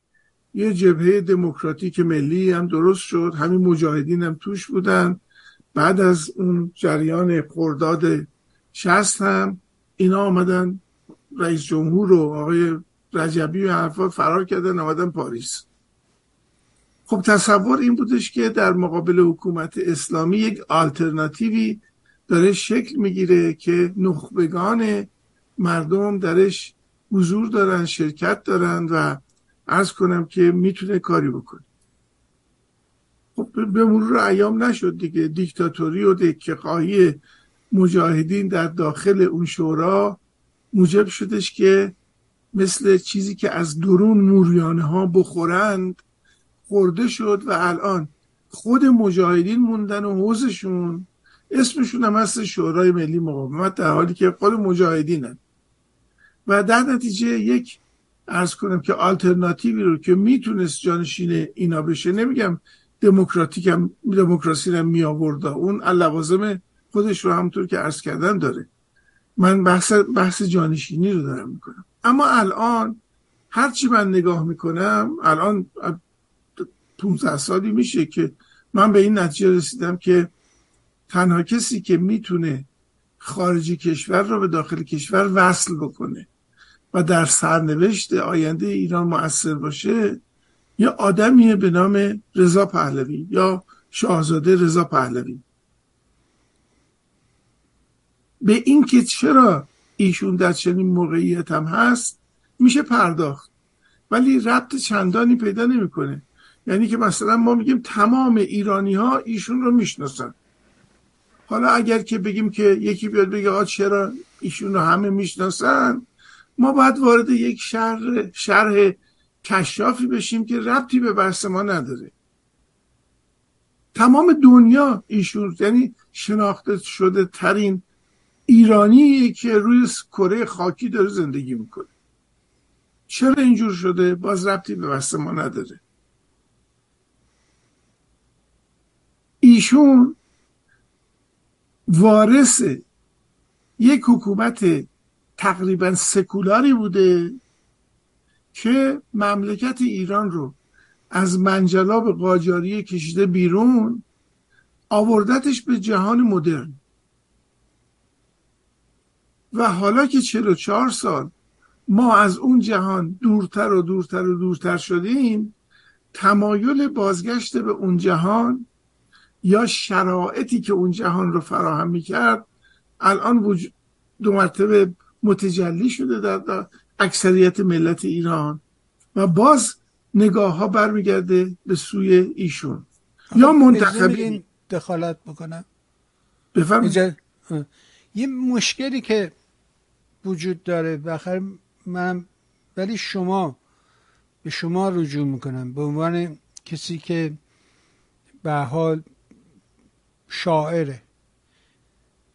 یه جبهه دموکراتیک ملی هم درست شد. همین مجاهدین هم توش بودن. بعد از اون جریان خرداد شست هم اینا آمدن رئیس جمهور و آقای رجبی و حرفا فرار کردن آمدن پاریس. خب تصور این بودش که در مقابل حکومت اسلامی یک آلترناتیوی داره شکل می‌گیره که نخبگان مردم درش حضور دارن شرکت دارن و ارز کنم که می‌تونه کاری بکنه. خب به مرور ایام نشد دیگه. دیکتاتوری و دکه مجاهدین در داخل اون شورا موجب شدش که مثل چیزی که از درون موریانه ها بخورند خورده شد و الان خود مجاهدین موندن و حوزشون اسمشون هم هست شورای ملی مقاومت در حالی که خود مجاهدینن. و در نتیجه یک ارز کنم که آلترناتیوی رو که می‌تونست جانشین اینا بشه نمیگم دموکراتیک هم دموکراسی هم می آورد اون لوازم خودش رو همونطور که عرض کردن داره. من بحث بحث جانشینی رو دارم می‌کنم. اما الان هرچی من نگاه می‌کنم الان 15 سالی میشه که من به این نتیجه رسیدم که تنها کسی که می‌تونه خارجی کشور رو به داخل کشور وصل بکنه و در سرنوشت آینده ایران مؤثر باشه یه آدمیه به نام رضا پهلوی یا شاهزاده رضا پهلوی. به اینکه چرا ایشون در چنین موقعیت هم هست میشه پرداخت. ولی ربط چندانی پیدا نمی‌کنه. یعنی که مثلا ما میگیم تمام ایرانی ها ایشون رو می‌شناسن. حالا اگر که بگیم که یکی بیاد بگه آ چرا ایشون رو همه می‌شناسن ما باید وارد یک شرح شرح کشافی بشیم که ربطی به بحث ما نداره. تمام دنیا ایشون یعنی شناخته شده ترین ایرانی که روی کره خاکی داره زندگی می‌کنه. چرا اینجور شده؟ باز ربطی به بحث ما نداره. ایشون وارث یک حکومت تقریبا سکولاری بوده که مملکت ایران رو از منجلاب قاجاری کشیده بیرون آوردتش به جهان مدرن. و حالا که 44 سال ما از اون جهان دورتر و دورتر و دورتر شدیم تمایل بازگشت به اون جهان یا شرایطی که اون جهان رو فراهم می‌کرد الان وجود دو مرتبه متجلی شده در, در اکثریت ملت ایران و باز نگاه ها برمیگرده به سوی ایشون. یا منتخبین دخالت بکنم؟ بفرمایید. یه مشکلی که وجود داره بخیر من ولی شما به شما رجوع می‌کنم. به عنوان کسی که به حال شاعره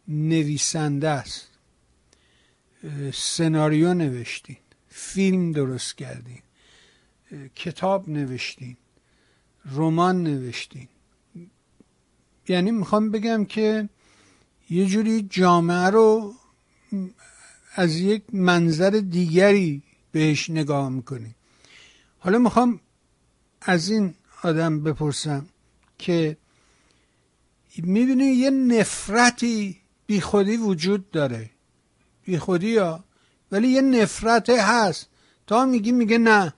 نویسنده است. سناریو نوشتین فیلم درست کردین کتاب نوشتین رمان نوشتین. یعنی می‌خوام بگم که یه جوری جامعه رو از یک منظر دیگری بهش نگاه می‌کنیم حالا می‌خوام از این آدم بپرسم که می‌بینی یه نفرتی بیخودی وجود داره. بیخودی ها. ولی یه نفرت هست. تا میگی میگه نه.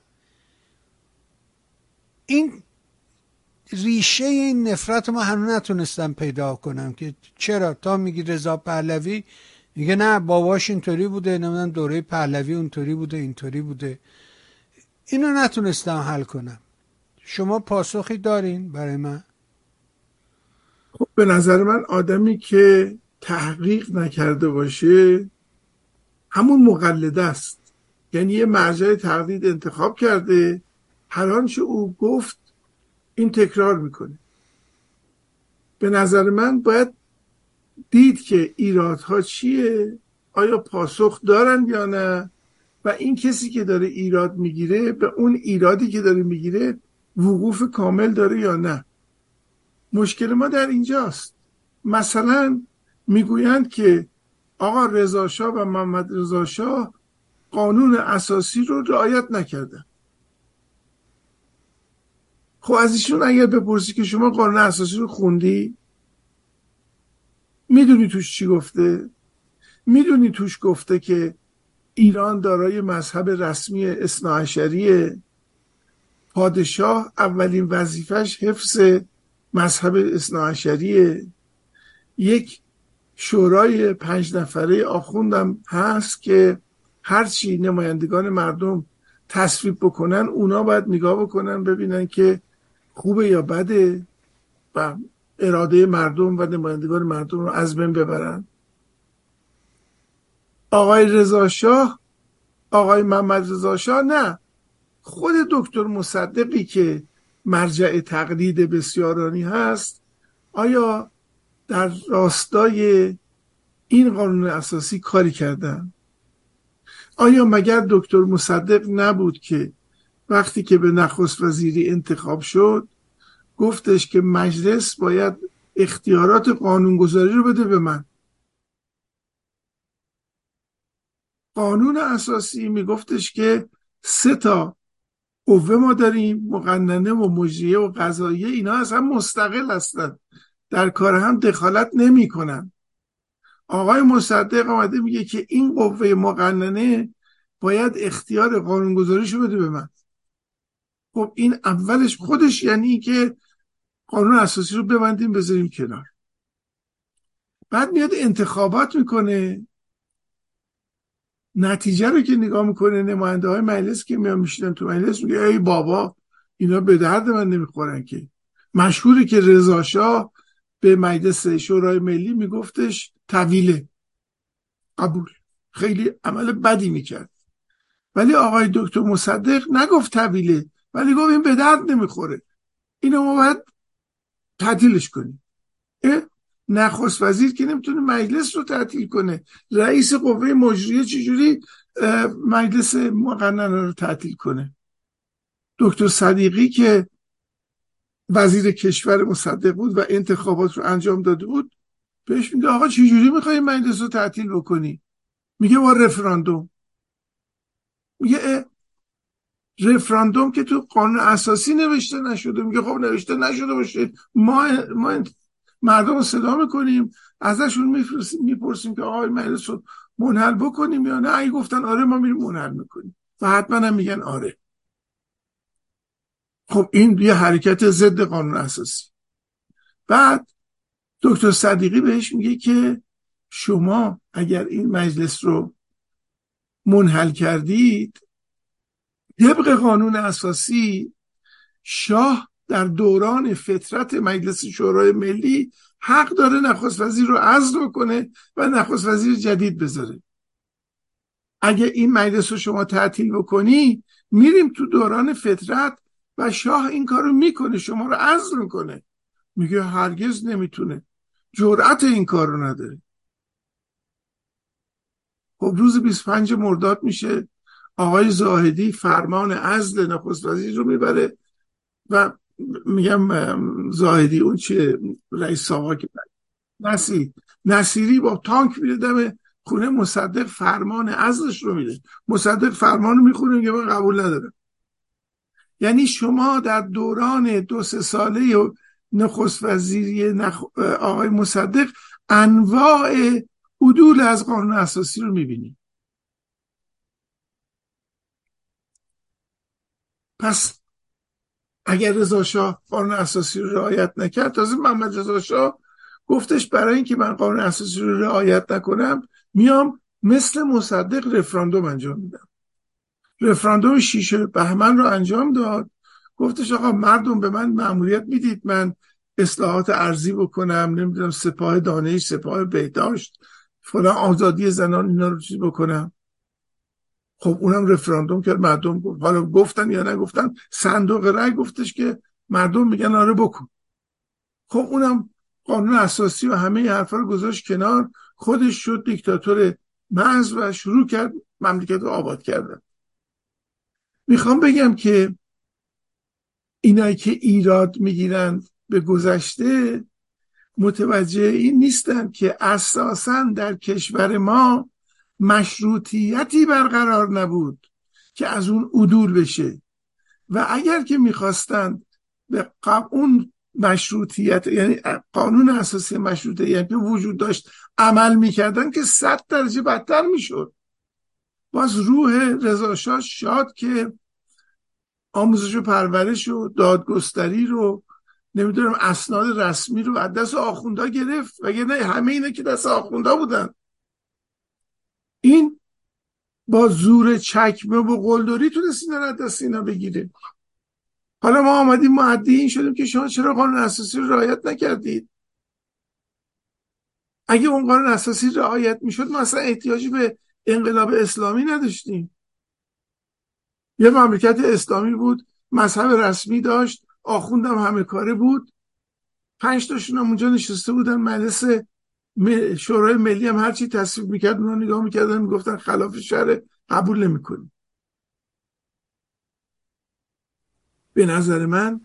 این ریشه این نفرت ما هنوز نتونستم پیدا کنم که چرا؟ تا میگی رضا پهلوی میگه نه باباش اینطوری بوده نمی‌دونم دوره پهلوی اونطوری بوده اینطوری بوده. اینو نتونستم حل کنم. شما پاسخی دارین برای من؟ خب به نظر من آدمی که تحقیق نکرده باشه همون مقلده است. یعنی یه مرجع تقلید انتخاب کرده هر آنچه او گفت این تکرار می‌کنه. به نظر من باید دید که ایرادها چیه آیا پاسخ دارن یا نه و این کسی که داره ایراد می‌گیره به اون ایرادی که داره می‌گیره وقوف کامل داره یا نه. مشکل ما در اینجاست. مثلا می‌گویند که آقا رضاشاه و محمد رضاشاه قانون اساسی رو رعایت نکردن. خب از ایشون اگر بپرسی که شما قانون اساسی رو خوندی می‌دونی توش چی گفته؟ می‌دونی توش گفته که ایران دارای مذهب رسمی اصناعشریه پادشاه اولین وظیفش حفظ مذهب اصناعشریه یک شورای پنج نفره آخوندم هست که هرچی نمایندگان مردم تصویب بکنن اونا باید نگاه بکنن ببینن که خوبه یا بده و اراده مردم و نمایندگان مردم رو از بین ببرن. آقای رضا شاه آقای محمد رضا شاه نه. خود دکتر مصدقی که مرجع تقلید بسیارانی هست آیا در راستای این قانون اساسی کاری کردن؟ آیا مگر دکتر مصدق نبود که وقتی که به نخست وزیری انتخاب شد گفتش که مجلس باید اختیارات قانونگذاری رو بده به من؟ قانون اساسی میگفتش که سه تا قوه ما داریم مقننه و مجریه و قضاییه اینا اصلا مستقل هستند در کار هم دخالت نمی‌کنن. آقای مصدق آمده میگه که این قوه مقننه باید اختیار رو بده به من. خب این اولش خودش یعنی که قانون اساسی رو ببندیم بذاریم کنار. بعد میاد انتخابات می‌کنه. نتیجه رو که نگاه می‌کنه نماینده های مجلس که میان میشیدن تو مجلس میگه ای بابا اینا به درد من نمی‌خورن که. مشهوری که رضا به مجلس شورای ملی میگفتش طویله قبول. خیلی عمل بدی می‌کرد. ولی آقای دکتر مصدق نگفت طویله ولی گفت این به درد نمی‌خوره. اینو ما باید تعطیلش کنیم. نخست وزیر که نمی‌تونه مجلس رو تعطیل کنه. رئیس قوه مجریه چجوری مجلس مقننه رو تعطیل کنه؟ دکتر صدیقی که وزیر کشور مصدق بود و انتخابات رو انجام داده بود بهش میگه آقا چجوری می‌خوای مجلس رو تعطیل بکنی؟ میگه با رفراندوم. میگه رفراندوم که تو قانون اساسی نوشته نشده. میگه خب نوشته نشده باشه. ما ما مردم رو صدا می‌کنیم ازشون می‌پرسیم که آقای مجلس رو منحل بکنیم یا نه؟ اگه گفتن آره ما میریم منحل می‌کنیم. و حتما هم میگن آره. خب این یه حرکت ضد قانون اساسی. بعد دکتر صدیقی بهش میگه که شما اگر این مجلس رو منحل کردید طبق قانون اساسی شاه در دوران فطرت مجلس شورای ملی حق داره نخست وزیر رو عزل بکنه و نخست وزیر جدید بذاره. اگه این مجلس رو شما تعطیل بکنی میریم تو دوران فطرت و شاه این کارو می‌کنه شما رو عزل می‌کنه. میگه هرگز نمی‌تونه. جرأت این کار رو نداره. خب روز 25 مرداد میشه. آقای زاهدی فرمان عزل نخست وزیر رو می‌بره و میگم زاهدی اون چیه رئیس ساواک نصیری نصیری با تانک میره دم خونه مصدق فرمان عزلش رو میده. مصدق فرمان رو می‌خونه میگه من قبول ندارم. یعنی شما در دوران دو سه ساله نخست وزیری نخ... آقای مصدق انواع عدول از قانون اساسی رو می‌بینید پس اگر رضا شاه قانون اساسی رو رعایت نکرد تازه محمد رضا شاه گفتش برای اینکه من قانون اساسی رو رعایت نکنم میام مثل مصدق رفراندوم انجام میدم. رفراندوم شیش بهمن رو انجام داد. گفتش آقا مردم به من معمولیت می‌دید من اصلاحات ارزی بکنم نمی‌دونم سپاه دانش سپاه بهداشت فلان آزادی زنان اینا رو چیز بکنم؟ خب اونم رفراندوم کرد مردم گفت حالا گفتن یا نگفتن صندوق رای گفتش که مردم میگن آره بکن. خب اونم قانون اساسی و همه حرفا رو گذاشت کنار خودش شد دیکتاتور محض و شروع کرد مملکت رو آباد کردن. می‌خوام بگم که اینایی که ایراد می‌گیرن به گذشته متوجه این نیستن که اساسا در کشور ما مشروطیتی برقرار نبود که از اون عدول بشه. و اگر که می‌خواستند به اون مشروطیت یعنی قانون اساسی مشروطیت وجود داشت عمل می‌کردن که صد درجه بدتر می‌شد. باز روح رضاشاه شاد که آموزش و پرورش و دادگستری رو نمی‌دونم اسناد رسمی رو از دست آخوندا گرفت. نه همه اینه که دست آخوندا بودن. این با زور چکمه و قلدری تونست اینا رو دست اینا بگیره حالا ما آمدیم معدی این شدیم که شما چرا قانون اساسی رو رعایت نکردید؟ اگه اون قانون اساسی رعایت می‌شد ما اصلا احتیاجی به انقلاب اسلامی نداشتیم. یه مملکت اسلامی بود مذهب رسمی داشت آخوندم همه کاره بود. پنج تاشون هم اونجا نشسته بودن مجلس شورای ملی هم هرچی تصویب می‌کرد اونو نگاه می‌کردن می‌گفتن خلاف شهر قبول نمی‌کنیم به نظر من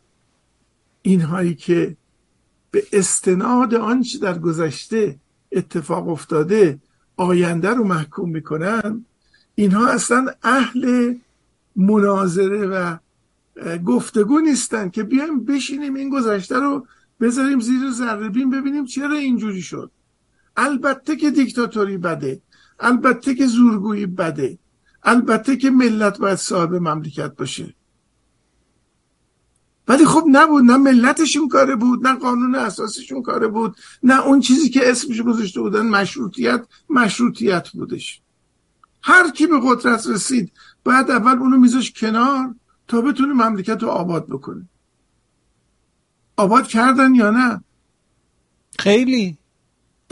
اینهایی که به استناد آنچه در گذشته اتفاق افتاده آینده رو محکوم می‌کنن اینها اصلا اهل مناظره و گفتگو نیستن که بیایم بشینیم این گذشته رو بذاریم زیر ذره ببینیم چرا اینجوری شد. البته که دیکتاتوری بده البته که زورگویی بده البته که ملت باید صاحب مملکت باشه. ولی خب نبود نه ملتشون کاره بود نه قانون اساسیشون کاره بود نه اون چیزی که اسمش گذاشته بودن مشروطیت مشروطیت بودش. هر کی به قدرت رسید بعد اول اونو میذاش کنار تا بتونه مملکت رو آباد بکنه. آباد کردن یا نه؟ خیلی.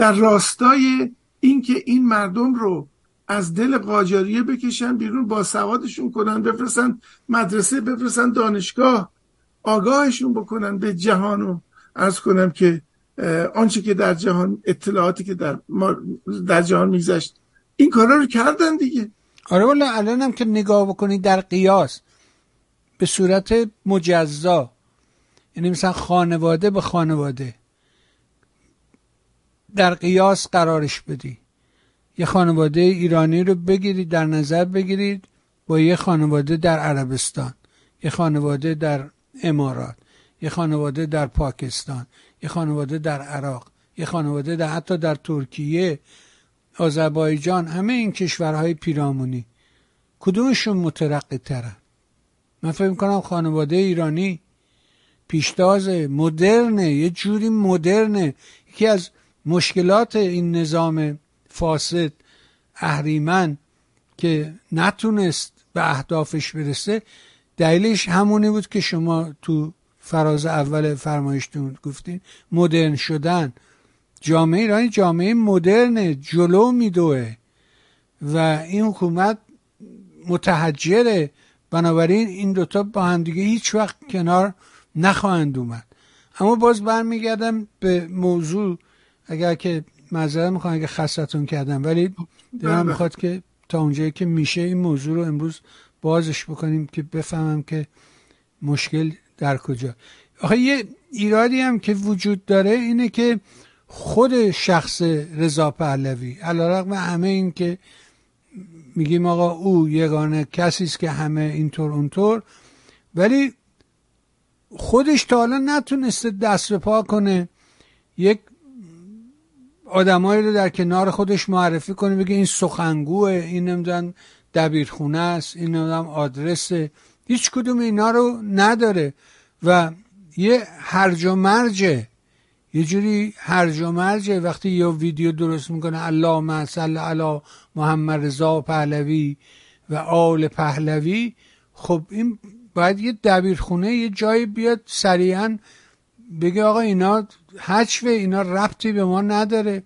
در راستای اینکه این مردم رو از دل قاجاریه بکشن بیرون با سوادشون کنن بفرستن مدرسه بفرستن دانشگاه آگاهشون بکنن به جهان و ارز کنم که آنچه که در جهان اطلاعاتی که در, در جهان میگذشت این کارا رو کردن دیگه. آره والا الان هم که نگاه بکنید در قیاس به صورت مجزا یعنی مثلا خانواده به خانواده در قیاس قرارش بدی. یه خانواده ایرانی رو بگیرید در نظر بگیرید با یه خانواده در عربستان یه خانواده در امارات یه خانواده در پاکستان یه خانواده در عراق یه خانواده در حتی در ترکیه آذربایجان همه این کشورهای پیرامونی. کدومشون مترقی ترن من فکر کنم خانواده ایرانی پیشتاز مدرنه یه جوری مدرنه. یکی از مشکلات این نظام فاسد اهریمن که نتونست به اهدافش برسه دلیلش همونی بود که شما تو فراز اول فرمایشتون گفتین مدرن شدن. جامعه ایرانی جامعه مدرن جلو میدوه و این حکومت متحجره. بنابراین این دوتا با همدیگه هیچ وقت کنار نخواهند اومد. اما باز برمیگردم به موضوع اگر که معذرت می‌خوام اگه خستتون کردم ولی دلم بله. می‌خواد که تا اونجایی که میشه این موضوع رو امروز بازش بکنیم که بفهمم که مشکل در کجا آخه یه ایرادی هم که وجود داره اینه که خود شخص رضا پهلوی علیرغم همه این که میگیم آقا او یگانه کسی است که همه اینطور اونطور ولی خودش تا حالا نتونسته دست به پا کنه یک آدمایی رو در کنار خودش معرفی کنه بگه این سخنگوه این نمی‌دونم دبیرخونه است این نمی‌دونم آدرس. هیچ کدوم اینا رو نداره. و یه هرج و مرجه یه جوری هرج و مرجه. وقتی یه ویدیو درست می‌کنه الله صل علی محمد رضا پهلوی و آل پهلوی خب این باید یه دبیرخونه یه جایی بیاد سریعا بگه آقا اینا حجفه اینا ربطی به ما نداره.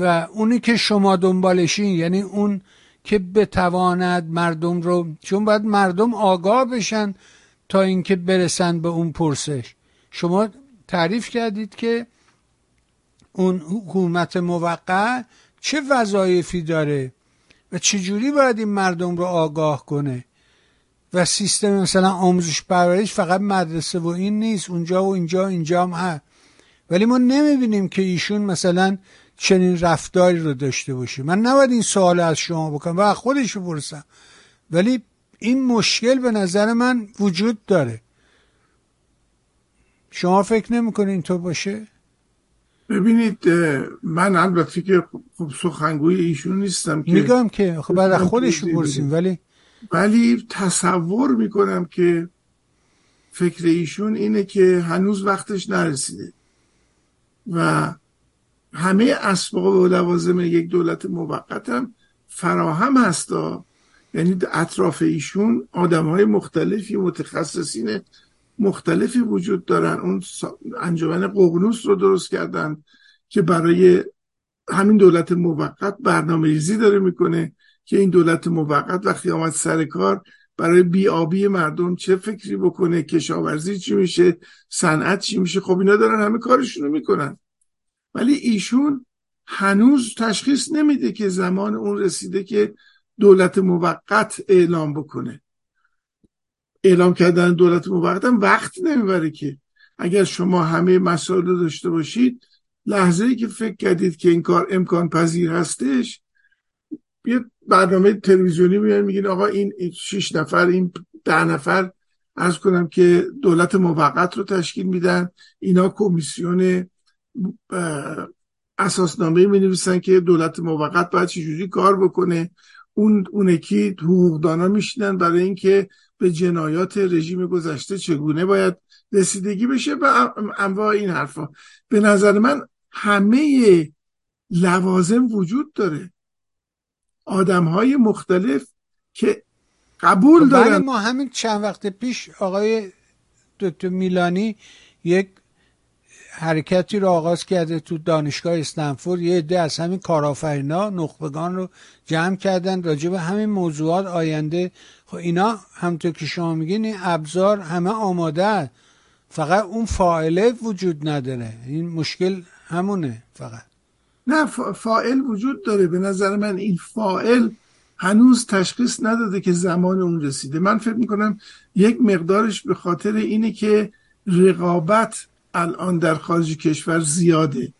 و اونی که شما دنبالشین یعنی اون که بتواند مردم رو چون باید مردم آگاه بشن تا اینکه برسن به اون پرسش. شما تعریف کردید که اون حکومت موقع چه وظایفی داره و چجوری باید این مردم رو آگاه کنه؟ و سیستم مثلا آموزش پرورش فقط مدرسه و این نیست اونجا و اینجا اینجا هم هست. ولی ما نمی‌بینیم که ایشون مثلا چنین رفتاری رو داشته باشه. من نباید این سوال از شما بکنم و خودش رو برسم ولی این مشکل به نظر من وجود داره. شما فکر نمی‌کنید اینطور باشه؟ ببینید من البته که خب سخنگوی ایشون نیستم که میگم که خب بعد خودش ولی ولی تصور می‌کنم که فکر ایشون اینه که هنوز وقتش نرسیده و همه اسباب و لوازم یک دولت موقت هم فراهم هستا یعنی اطراف ایشون آدم های مختلفی متخصصین مختلفی وجود دارن. اون انجمن قغنوس رو درست کردن که برای همین دولت موقت برنامه ریزی داره می‌کنه. که این دولت موقت وقتی آمد سر کار برای بیابی مردم چه فکری بکنه؟ کشاورزی چی میشه؟ صنعت چی میشه؟ خب اینا دارن همه کارشون رو می‌کنن. ولی ایشون هنوز تشخیص نمیده که زمان اون رسیده که دولت موقت اعلام بکنه. اعلام کردن دولت موقت هم وقت نمی‌بره که. اگر شما همه مسائل رو داشته باشید لحظه ای که فکر کردید که این کار امکان پذیر هستش یه برنامه تلویزیونی میان میگین آقا این شش نفر این ده نفر از کنم که دولت موقت رو تشکیل میدن. اینا کمیسیون اساسنامه می نویسن که دولت موقت باید چجوری کار بکنه. اون اونکی حقوقدانا میشینن برای اینکه به جنایات رژیم گذشته چگونه باید رسیدگی بشه و انواع این حرفا. به نظر من همه لوازم وجود داره. آدم های مختلف که قبول دارن. ما همین چند وقت پیش آقای دکتر میلانی یک حرکتی رو آغاز کرده تو دانشگاه استنفورد. یه عده از همین کارآفرینا نخبگان رو جمع کردن راجع به همین موضوعات آینده. خب اینا همطور که شما میگین این ابزار همه آماده فقط اون فاعله وجود نداره. این مشکل همونه فقط. نه فائل وجود داره. به نظر من این فائل هنوز تشخیص نداده که زمان اون رسیده. من فکر می‌کنم یک مقدارش به خاطر اینه که رقابت الان در خارج کشور زیاده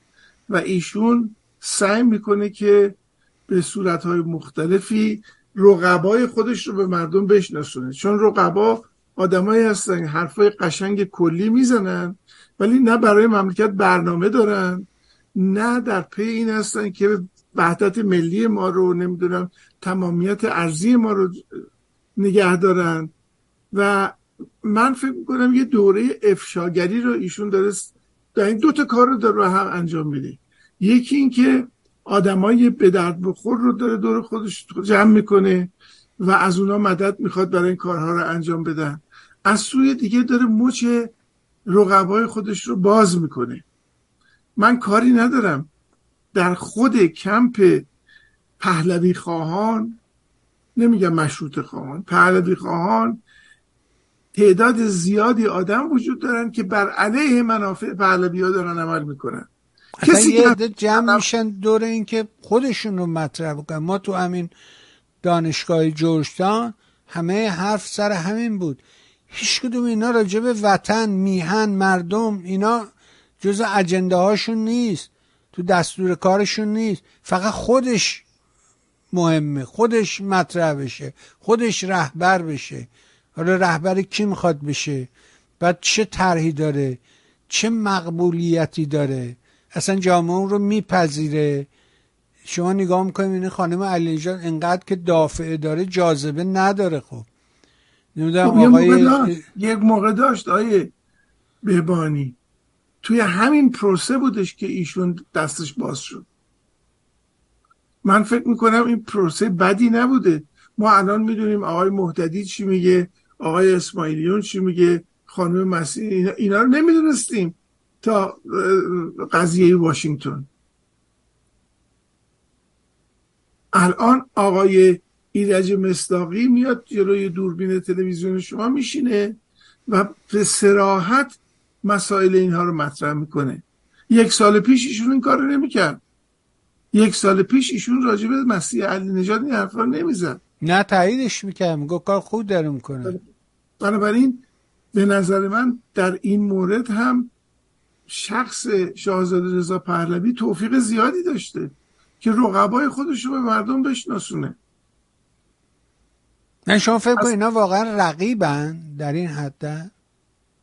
و ایشون سعی می‌کنه که به صورتهای مختلفی رقبای خودش رو به مردم بشناسونه. چون رقبا آدمایی هستن حرفای قشنگ کلی می‌زنن ولی نه برای مملکت برنامه دارن. نه در پی این هستن که وحدت ملی ما رو نمی‌دونم تمامیت ارزی ما رو نگه دارن. و من فکر می‌کنم یه دوره افشاگری رو ایشون داره در این دوتا کار رو داره هم انجام میده. یکی اینکه آدمای به درد بخور رو داره دور خودش جمع می‌کنه و از اونا مدد می‌خواد برای این کارها رو انجام بدن. از سوی دیگه داره مچ رقبای خودش رو باز می‌کنه. من کاری ندارم. در خود کمپ پهلوی خواهان نمیگم مشروط خواهان پهلوی خواهان تعداد زیادی آدم وجود دارن که بر علیه منافع پهلوی ها دارن عمل می‌کنن. کسی یه عده جمع میشن دور اینکه خودشون رو مطرح بکنن. ما تو همین دانشگاه جورجتان همه حرف سر همین بود. هیچ کدوم اینا راجع به وطن میهن مردم اینا جز اجنده هاشون نیست. تو دستور کارشون نیست. فقط خودش مهمه. خودش مطرح بشه. خودش رهبر بشه. حالا رهبر کی می‌خواد بشه؟ بعد چه طرحی داره؟ چه مقبولیتی داره؟ اصلا جامعه اون رو میپذیره؟ شما نگاه می‌کنیم این خانم علی انقدر که دافعه داره جاذبه نداره خب. نمی‌دونم خب آقای یک موقع داشت آیه بهبانی. توی همین پروسه بودش که ایشون دستش باز شد. من فکر می‌کنم این پروسه بدی نبوده. ما الان می‌دونیم آقای محتدی چی میگه آقای اسماعیلیون چی میگه خانم مسیح اینا, رو نمی‌دونستیم تا قضیه واشنگتن. الان آقای ایرج مصداقی میاد جلوی دوربین تلویزیون شما میشینه و به سراحت مسائل اینها رو مطرح می‌کنه. یک سال پیش ایشون این کار رو نمی‌کرد. یک سال پیش ایشون راجع به مسیح علی نجات این حرفا نمی‌زد. نه تاییدش می‌کنم میگو کار خوب داره می‌کنه. بنابراین به نظر من در این مورد هم شخص شاهزاده رضا پهلوی توفیق زیادی داشته که رقبای خودش رو به مردم بشناسونه. نه شما فکر کنید اینا واقعا رقیبن در این حد.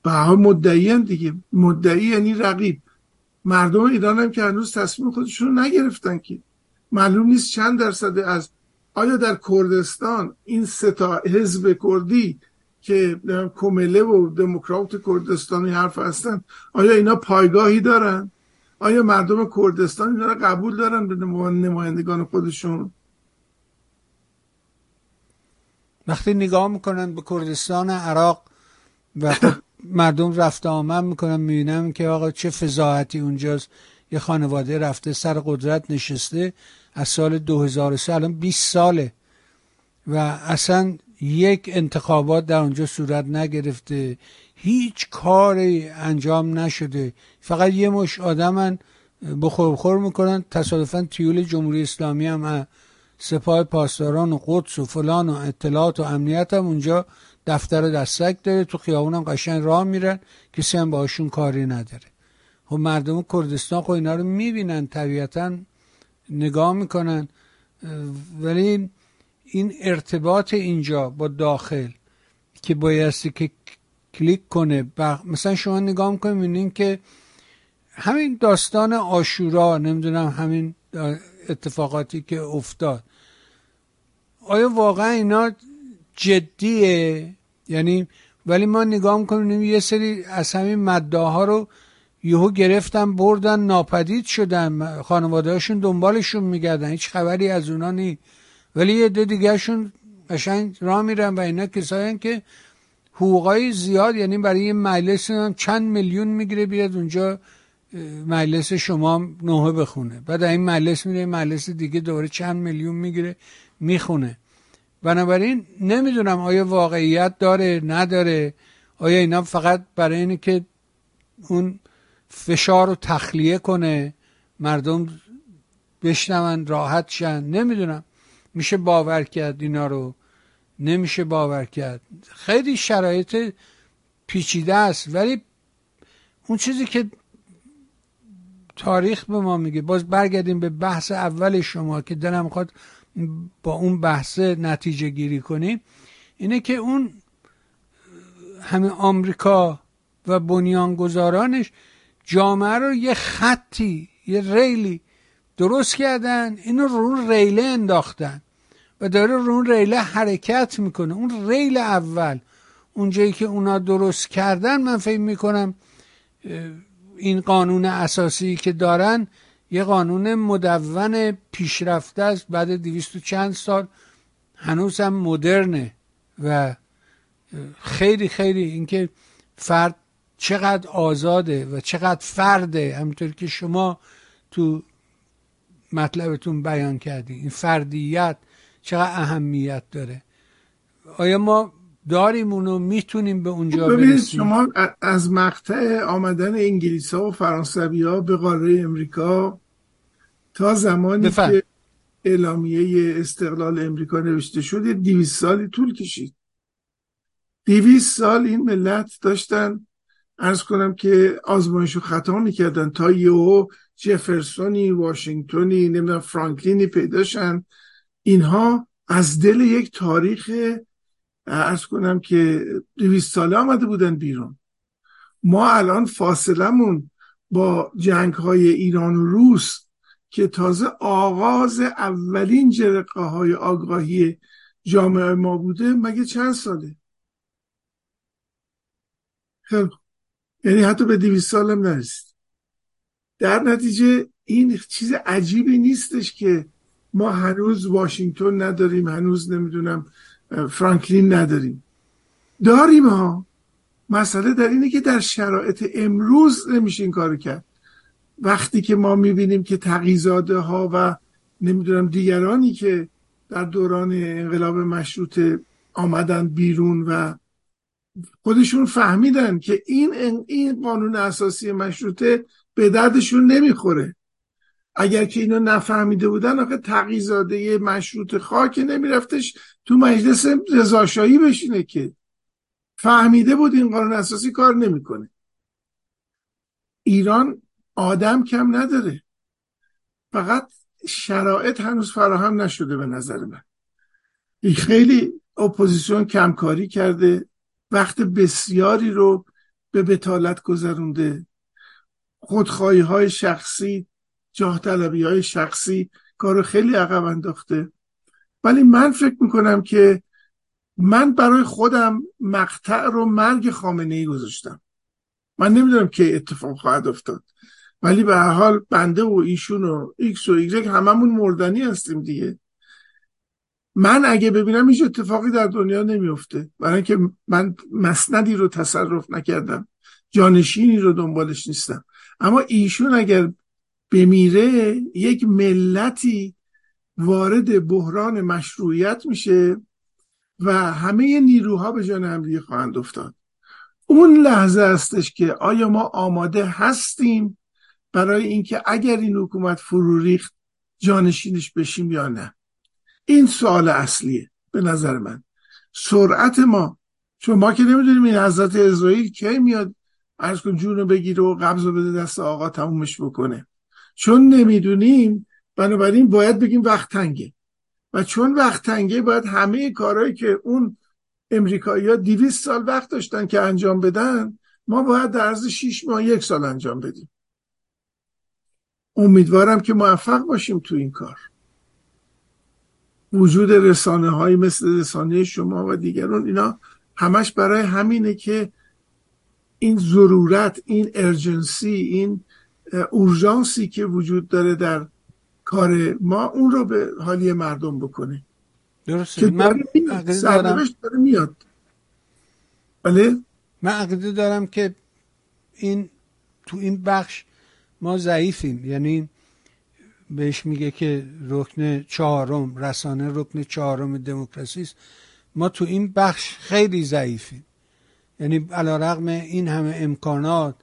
به مدعی دیگه. مدعی یعنی رقیب. مردم ایران هم که هنوز تصمیم خودشون رو نگرفتن که. معلوم نیست چند درصد از آیا در کردستان این ستا حزب کردی که کومله و دموکرات کردستانی حرف هستن آیا اینا پایگاهی دارن؟ آیا مردم کردستان اینا رو قبول دارن به نمایندگان خودشون؟ وقتی نگاه می‌کنن به کردستان عراق و مردم رفته آمد می‌کنن می‌بینم که آقا چه فضاحتی اونجاست. یه خانواده رفته سر قدرت نشسته. از سال 2003 الان 20 ساله. و اصلا یک انتخابات در اونجا صورت نگرفته. هیچ کاری انجام نشده. فقط یه مش آدمن بخور بخور می‌کنن. تصادفا تیول جمهوری اسلامی هم سپاه پاسداران و قدس و فلان و اطلاعات و امنیت هم اونجا دفتر دستک داره تو خیابون هم قشنگ راه میرن کسی هم باشون کاری نداره. خب مردم کردستان خب اینا رو می‌بینن طبیعتا نگاه می‌کنن. ولی این ارتباط اینجا با داخل که بایستی که کلیک کنه مثلا شما نگاه می‌کنید که همین داستان آشورا نمی‌دونم همین اتفاقاتی که افتاد. آیا واقعا اینا جدیه؟ یعنی ولی ما نگاه می‌کنیم یه سری از همین مداها رو یهو گرفتن بردن ناپدید شدن. خانواده هاشون دنبالشون میگردن. هیچ خبری از اونا نی ولی یه دو دیگرشون قشنگ راه میرن و اینا کسایی که حقوقای زیاد یعنی برای یه مجلس چند میلیون می‌گیره بیاد اونجا مجلس شما نوه بخونه. بعد این مجلس میره مجلس دیگه دوره چند میلیون می‌گیره می‌خونه. بنابراین نمی‌دونم آیا واقعیت داره نداره. آیا اینا فقط برای اینه که اون فشار رو تخلیه کنه مردم بشنون راحت شن؟ نمی‌دونم. میشه باور کرد اینا رو؟ نمیشه باور کرد. خیلی شرایط پیچیده است. ولی اون چیزی که تاریخ به ما میگه باز برگردیم به بحث اول شما که دلم می‌خواد با اون بحث نتیجه گیری کنیم اینه که اون همه آمریکا و بنیانگذارانش جامعه رو یه خطی یه ریلی درست کردن اینو رو ریله انداختن و داره رو اون ریله حرکت می‌کنه. اون ریل اول اونجایی که اونا درست کردن من فکر می‌کنم این قانون اساسی که دارن یه قانون مدون پیشرفته است بعد دویست و چند سال. هنوز هم مدرنه و خیلی خیلی اینکه فرد چقدر آزاده و چقدر فرده همینطور که شما تو مطلبتون بیان کردی. این فردیت چقدر اهمیت داره. آیا ما داریم اونو می‌تونیم به اونجا ببینید شما از مقطع آمدن انگلیس ها و فرانسوی ها به قاره امریکا تا زمانی که اعلامیه استقلال امریکا نوشته شد دیویس سالی طول کشید. دیویس سال این ملت داشتن ارز کنم که آزمایش و خطا می‌کردن. تا یهو جفرسونی واشنگتنی نمی‌دونم فرانکلینی پیداشن اینها از دل یک تاریخ ارز کنم که دویست ساله آمده بودن بیرون. ما الان فاصلمون با جنگ های ایران و روس که تازه آغاز اولین جرقه های آگاهی جامعه ما بوده مگه چند ساله؟ خب یعنی حتی به دویست سالم نرسید. در نتیجه این چیز عجیبی نیستش که ما هنوز واشنگتن نداریم هنوز نمی‌دونم فرانکلین نداریم. داریم ها. مسئله در اینه که در شرایط امروز نمیشه این کار کرد. وقتی که ما می‌بینیم که تقیزاده ها و نمی‌دونم دیگرانی که در دوران انقلاب مشروط آمدن بیرون و خودشون فهمیدن که این این قانون اساسی مشروطه به دردشون نمی‌خوره. اگر که اینو نفهمیده بودن آخه تقیزاده مشروط خاک نمیرفتش تو مجلس رضاشایی بشینه که فهمیده بود این قانون اساسی کار نمی‌کنه. ایران آدم کم نداره. فقط شرایط هنوز فراهم نشده به نظر من. خیلی اپوزیسیون کمکاری کرده وقت بسیاری رو به بطالت گذرونده. خودخواهی های شخصی جاه طلبی های شخصی کارو خیلی عقب انداخته. ولی من فکر می‌کنم که من برای خودم مقطع رو مرگ خامنه ای گذاشتم. من نمی‌دونم که اتفاق خواهد افتاد. ولی به هر حال بنده و ایشون و ایکس و ایگرگ هممون مردنی هستیم دیگه. من اگه ببینم هیچ اتفاقی در دنیا نمیفته برای اینکه من مسندی رو تصرف نکردم. جانشینی رو دنبالش نیستم. اما ایشون اگر بمیره یک ملتی وارد بحران مشروعیت میشه و همه نیروها به جان هم خواهند افتاد. اون لحظه استش که آیا ما آماده هستیم برای اینکه اگر این حکومت فرو ریخت جانشینش بشیم یا نه؟ این سوال اصلیه به نظر من. سرعت ما چون ما که نمی‌دونیم این حضرت اسرائیل کی میاد ارز کن جونو بگیره و قبض رو بده دست آقا تمومش بکنه. چون نمی‌دونیم بنابراین باید بگیم وقت تنگه. و چون وقت تنگه باید همه کارهایی که اون امریکایی ها دیویست سال وقت داشتن که انجام بدن ما باید در عرض شیش ماه یک سال انجام بدیم. امیدوارم که موفق باشیم تو این کار. وجود رسانه های مثل رسانه شما و دیگران اینا همش برای همینه که این ضرورت این ارجنسی این اورژانسی که وجود داره در کار ما اون رو به حالی مردم بکنه. درسته. که من داره میاد. بله؟ من عقیده دارم که این تو این بخش ما ضعیفیم. یعنی بهش میگه که رکن چهارم رسانه رکن چهارم دموکراسی است. ما تو این بخش خیلی ضعیفیم. یعنی علا رقم این همه امکانات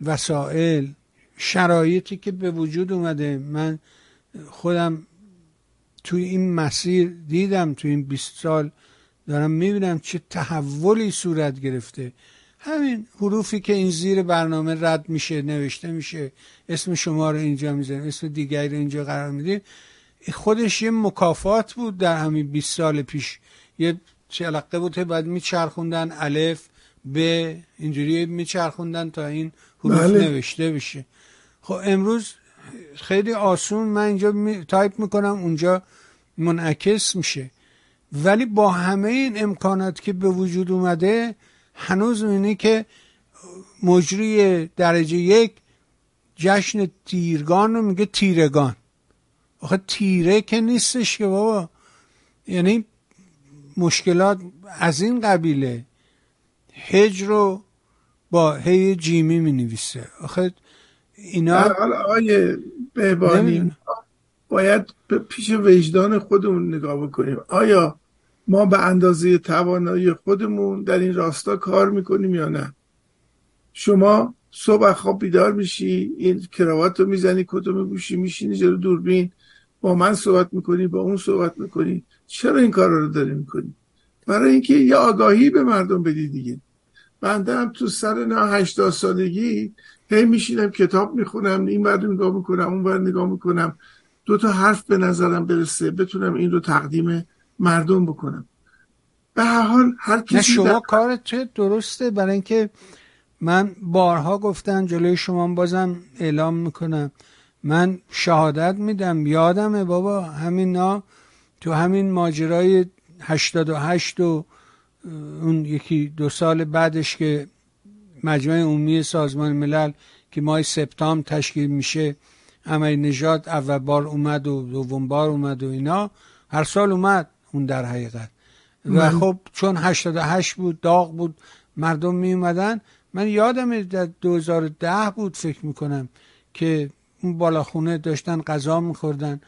وسایل شرایطی که به وجود اومده. من خودم توی این مسیر دیدم توی این 20 سال دارم می‌بینم چه تحولی صورت گرفته. همین حروفی که این زیر برنامه رد میشه نوشته میشه اسم شما رو اینجا می‌زنیم اسم دیگری رو اینجا قرار میدیم. خودش یه مکافات بود در همین 20 سال پیش. یه چلقه بود بعد میچرخوندن الف به اینجوری میچرخوندن تا این حروف بله. نوشته بشه. خب امروز خیلی آسون من اینجا می... تایپ می‌کنم اونجا منعکس میشه. ولی با همه این امکانات که به وجود اومده هنوز می‌بینی که مجری درجه یک جشن تیرگان رو میگه تیرگان. آخه تیره که نیستش که بابا. یعنی مشکلات از این قبیله. هج رو با هی جیمی می نویسه. آخه اینا حالا آقای بهبانی باید پیش وجدان خودمون نگاه بکنیم. آیا ما به اندازه توانایی خودمون در این راستا کار می‌کنیم یا نه؟ شما صبح خواب بیدار میشی این کراوات رو می‌زنی کتو میگوشی میشینی جلو دوربین با من صحبت می‌کنی با اون صحبت می‌کنی. چرا این کار رو داری می‌کنی؟ برای اینکه یه آگاهی به مردم بدی دیگه. بنده هم تو سر نه هشتاد سالگی هی میشینم کتاب می‌خونم این بر نگاه می‌کنم اون بر نگاه می‌کنم. دو تا حرف به نظرم برسه بتونم این رو تقدیم مردم بکنم. به هر حال هر کسی شما در... کارت درسته. برای اینکه من بارها گفتم جلوی شما بازم اعلام می‌کنم. من شهادت میدم. یادمه بابا همین نا تو همین ماجرای 88 و اون یکی دو سال بعدش که مجمع عمومی سازمان ملل که ماه سپتامبر تشکیل میشه. عمل نجات اول بار اومد و دوم بار اومد و اینا. هر سال اومد اون در حقیقت. و خب چون 88 بود داغ بود مردم می اومدن من یادم در 2010 بود فکر می‌کنم که اون بالاخونه داشتن غذا میخوردن.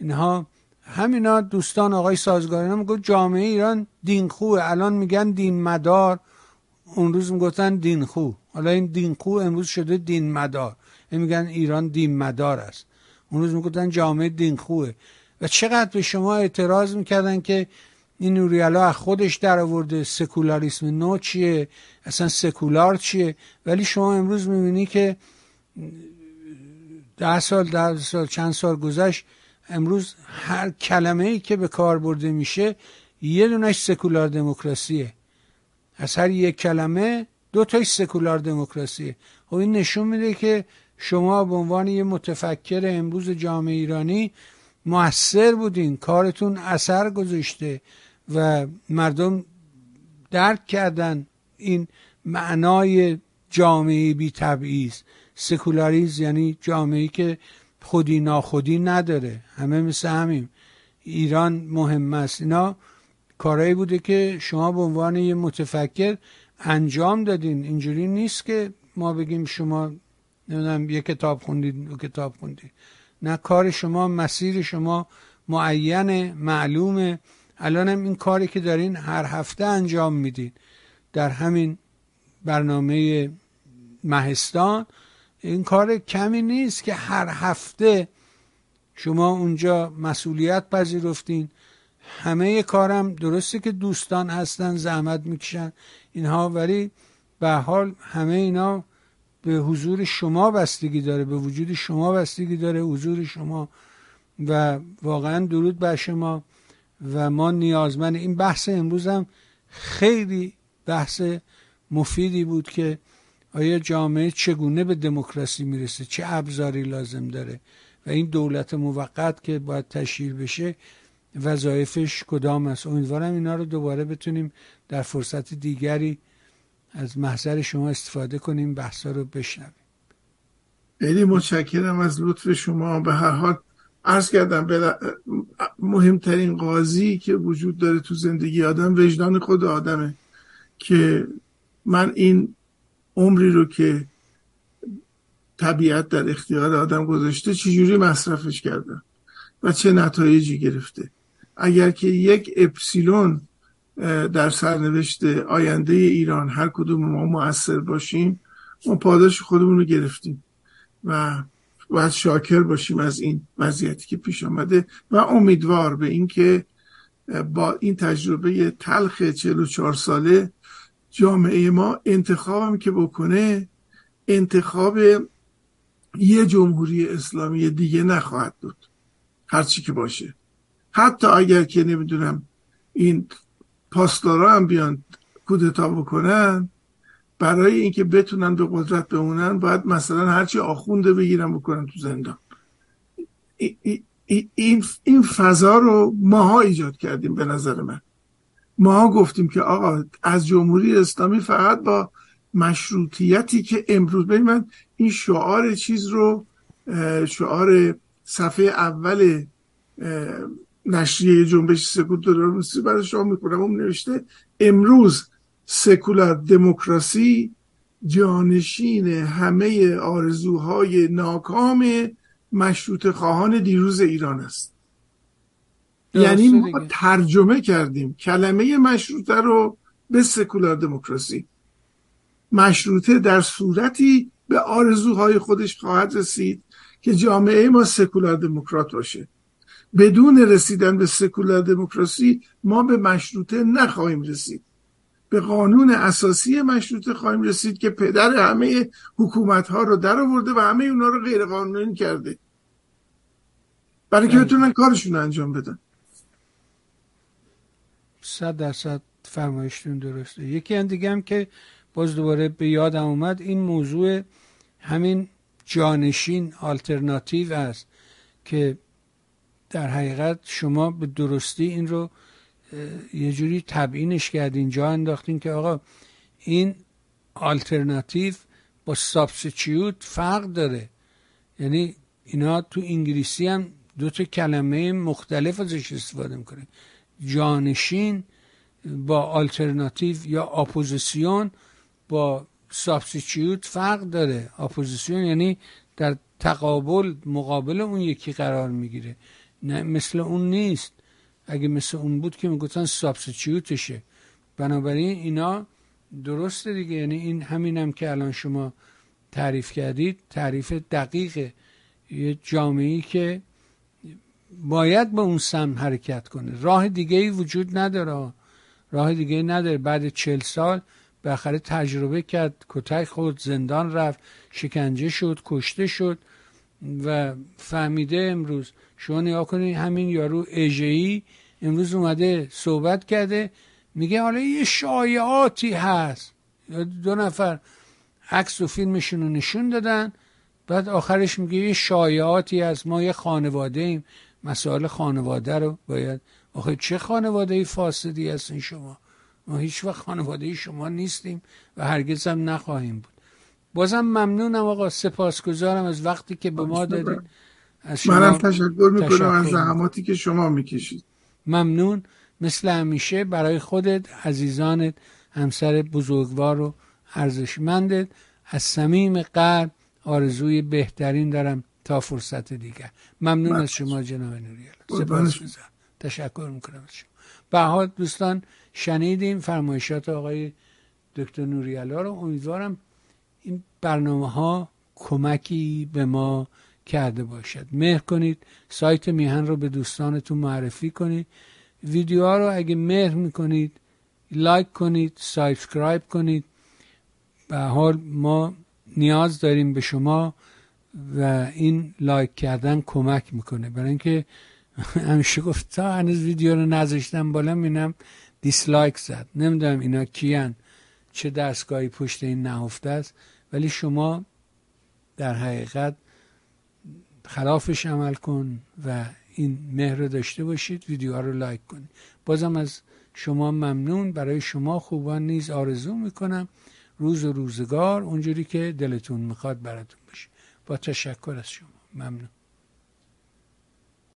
اینها همینا دوستان آقای سازگاران می‌گفت جامعه ایران دین خوه الان میگن دین مدار اون روز می‌گفتن دین خو. حالا این دین خو امروز شده دین مدار. این میگن ایران دین مدار است. اون روز می‌گفتن جامعه دین خوه. و چقدر به شما اعتراض می‌کردن که این نوریالا از خودش در آورده سکولاریسم نو چیه؟ اصلا سکولار چیه؟ ولی شما امروز می‌بینی که ده سال ده سال چند سال گذشت امروز هر کلمه ای که به کار برده میشه یه دونش سکولار دموکراسیه. از هر یک کلمه دو تاش سکولار دموکراسیه خب این نشون میده که شما به عنوان یه متفکر امروز جامعه ایرانی موثر بودین کارتون اثر گذاشته و مردم درک کردن این معنای جامعه بی تبعیض سکولاریز یعنی جامعه که خودی ناخودی نداره. همه مثل همیم. ایران مهم است. اینا کارهایی بوده که شما به عنوان یه متفکر انجام دادین. اینجوری نیست که ما بگیم شما نمی‌دونم یه کتاب خوندید دو کتاب خوندید. نه کار شما مسیر شما معین معلومه. الان هم این کاری که دارین هر هفته انجام میدین. در همین برنامه مهستان این کار کمی نیست که هر هفته شما اونجا مسئولیت پذیرفتین. همه کارم درسته که دوستان هستن زحمت می‌کشن اینها ولی به حال همه اینا به حضور شما بستگی داره به وجود شما بستگی داره حضور شما و واقعا درود بر شما و ما نیازمند. این بحث امروز هم خیلی بحث مفیدی بود که آیا جامعه چگونه به دموکراسی می‌رسه؟ چه ابزاری لازم داره؟ و این دولت موقت که باید تشکیل بشه وظایفش کدام است. امیدوارم اینا رو دوباره بتونیم در فرصت دیگری از محضر شما استفاده کنیم بحثا رو بشنویم. خیلی متشکرم از لطف شما. به هر حال عرض کردم به مهمترین قاضی که وجود داره تو زندگی آدم وجدان خود آدمه که من این عمری رو که طبیعت در اختیار آدم گذاشته چجوری مصرفش کردم و چه نتایجی گرفته. اگر که یک اپسیلون در سرنوشت آینده ایران هر کدوم ما مؤثر باشیم ما پاداش خودمون رو گرفتیم و باید شاکر باشیم از این وضعیتی که پیش آمده و امیدوار به اینکه با این تجربه تلخ 44 ساله جامعه ما انتخابم که بکنه انتخاب یه جمهوری اسلامی دیگه نخواهد بود. هرچی که باشه. حتی اگر که نمی‌دونم این پاسدارا هم بیان کودتا بکنن برای اینکه بتونن به قدرت بمونن باید مثلا هرچی آخونده بگیرن بکنن تو زندان. این این فضا رو ماها ایجاد کردیم به نظر من. ماها گفتیم که آقا از جمهوری اسلامی فقط با مشروطیتی که امروز ببین من این شعار چیز رو شعار صفحه اول نشریه جنبش سکولار برای شما می‌کنم. اون نوشته امروز سکولار دموکراسی جانشین همه آرزوهای ناکام مشروط خواهان دیروز ایران است. یعنی ما ترجمه کردیم کلمه مشروطه رو به سکولار دموکراسی. مشروطه در صورتی به آرزوهای خودش خواهد رسید که جامعه ما سکولار دموکرات باشه. بدون رسیدن به سکولار دموکراسی ما به مشروطه نخواهیم رسید. به قانون اساسی مشروطه خواهیم رسید که پدر همه حکومت ها رو در آورده و همه اونا رو غیر قانونی کرده. برای که بله. بتونن کارشون انجام بدن. صد درصد فرمایشتون درسته. یکی هم دیگه هم که باز دوباره به یادم اومد این موضوع همین جانشین آلترناتیو است که در حقیقت شما به درستی این رو یه جوری تبیینش کردین جا انداختین که آقا این آلترناتیو با substitute فرق داره. یعنی اینا تو انگلیسی هم دو تا کلمه مختلف ازش استفاده می‌کنه جانشین با آلترناتیو یا اپوزیسیون با substitute فرق داره. اپوزیسیون یعنی در تقابل مقابل اون یکی قرار می‌گیره. نه مثل اون نیست. اگه مثل اون بود که می‌گفتن substitute شه. بنابراین اینا درسته دیگه. یعنی این همینم هم که الان شما تعریف کردید تعریف دقیق یه جامعه که باید به اون سمت حرکت کنه. راه دیگه ای وجود نداره. راه دیگه نداره. بعد چل سال بالاخره تجربه کرد کتک خود زندان رفت شکنجه شد کشته شد و فهمیده امروز شما نگاه کنید همین یارو اجهی امروز اومده صحبت کرده میگه حالا یه شایعاتی هست. دو نفر عکس و فیلمشون رو نشون دادن بعد آخرش میگه یه شایعاتی هست. ما یه خانواده ایم. مسائل خانواده رو باید آخه چه خانواده فاسدی هستین شما؟ ما هیچ وقت خانواده شما نیستیم و هرگز هم نخواهیم بود. بازم ممنونم آقا. سپاسگزارم از وقتی که به ما دادید. منم تشکر می‌کنم از زحماتی که شما می‌کشید. ممنون. مثل همیشه برای خودت عزیزانت همسر بزرگوار و ارزشمندت از صمیم قلب آرزوی بهترین دارم تا فرصت دیگر. ممنون از شما جناب نوری علا سپاس تشکر می‌کنم از شما. به دوستان شنیدیم فرمایشات آقای دکتر نوری علا رو. امیدوارم این برنامه ها کمکی به ما کرده باشد. مهر کنید سایت میهن رو به دوستانتون معرفی کنید. ویدیوها رو اگه مهر می‌کنید like کنید subscribe کنید. به حال ما نیاز داریم به شما و این like کردن کمک می‌کنه. برای اینکه همیشه گفت تا هنوز ویدیو رو نذاشتم بالا می‌بینم dislike زد. نمی‌دونم اینا کیان چه دستگاهی پشت این نهفته است. ولی شما در حقیقت خلافش عمل کن و این مهر رو داشته باشید ویدیوها رو like کنید. بازم از شما ممنون. برای شما خوبان نیز آرزو می‌کنم روز و روزگار اونجوری که دلتون می‌خواد براتون باشه. با تشکر از شما. ممنون.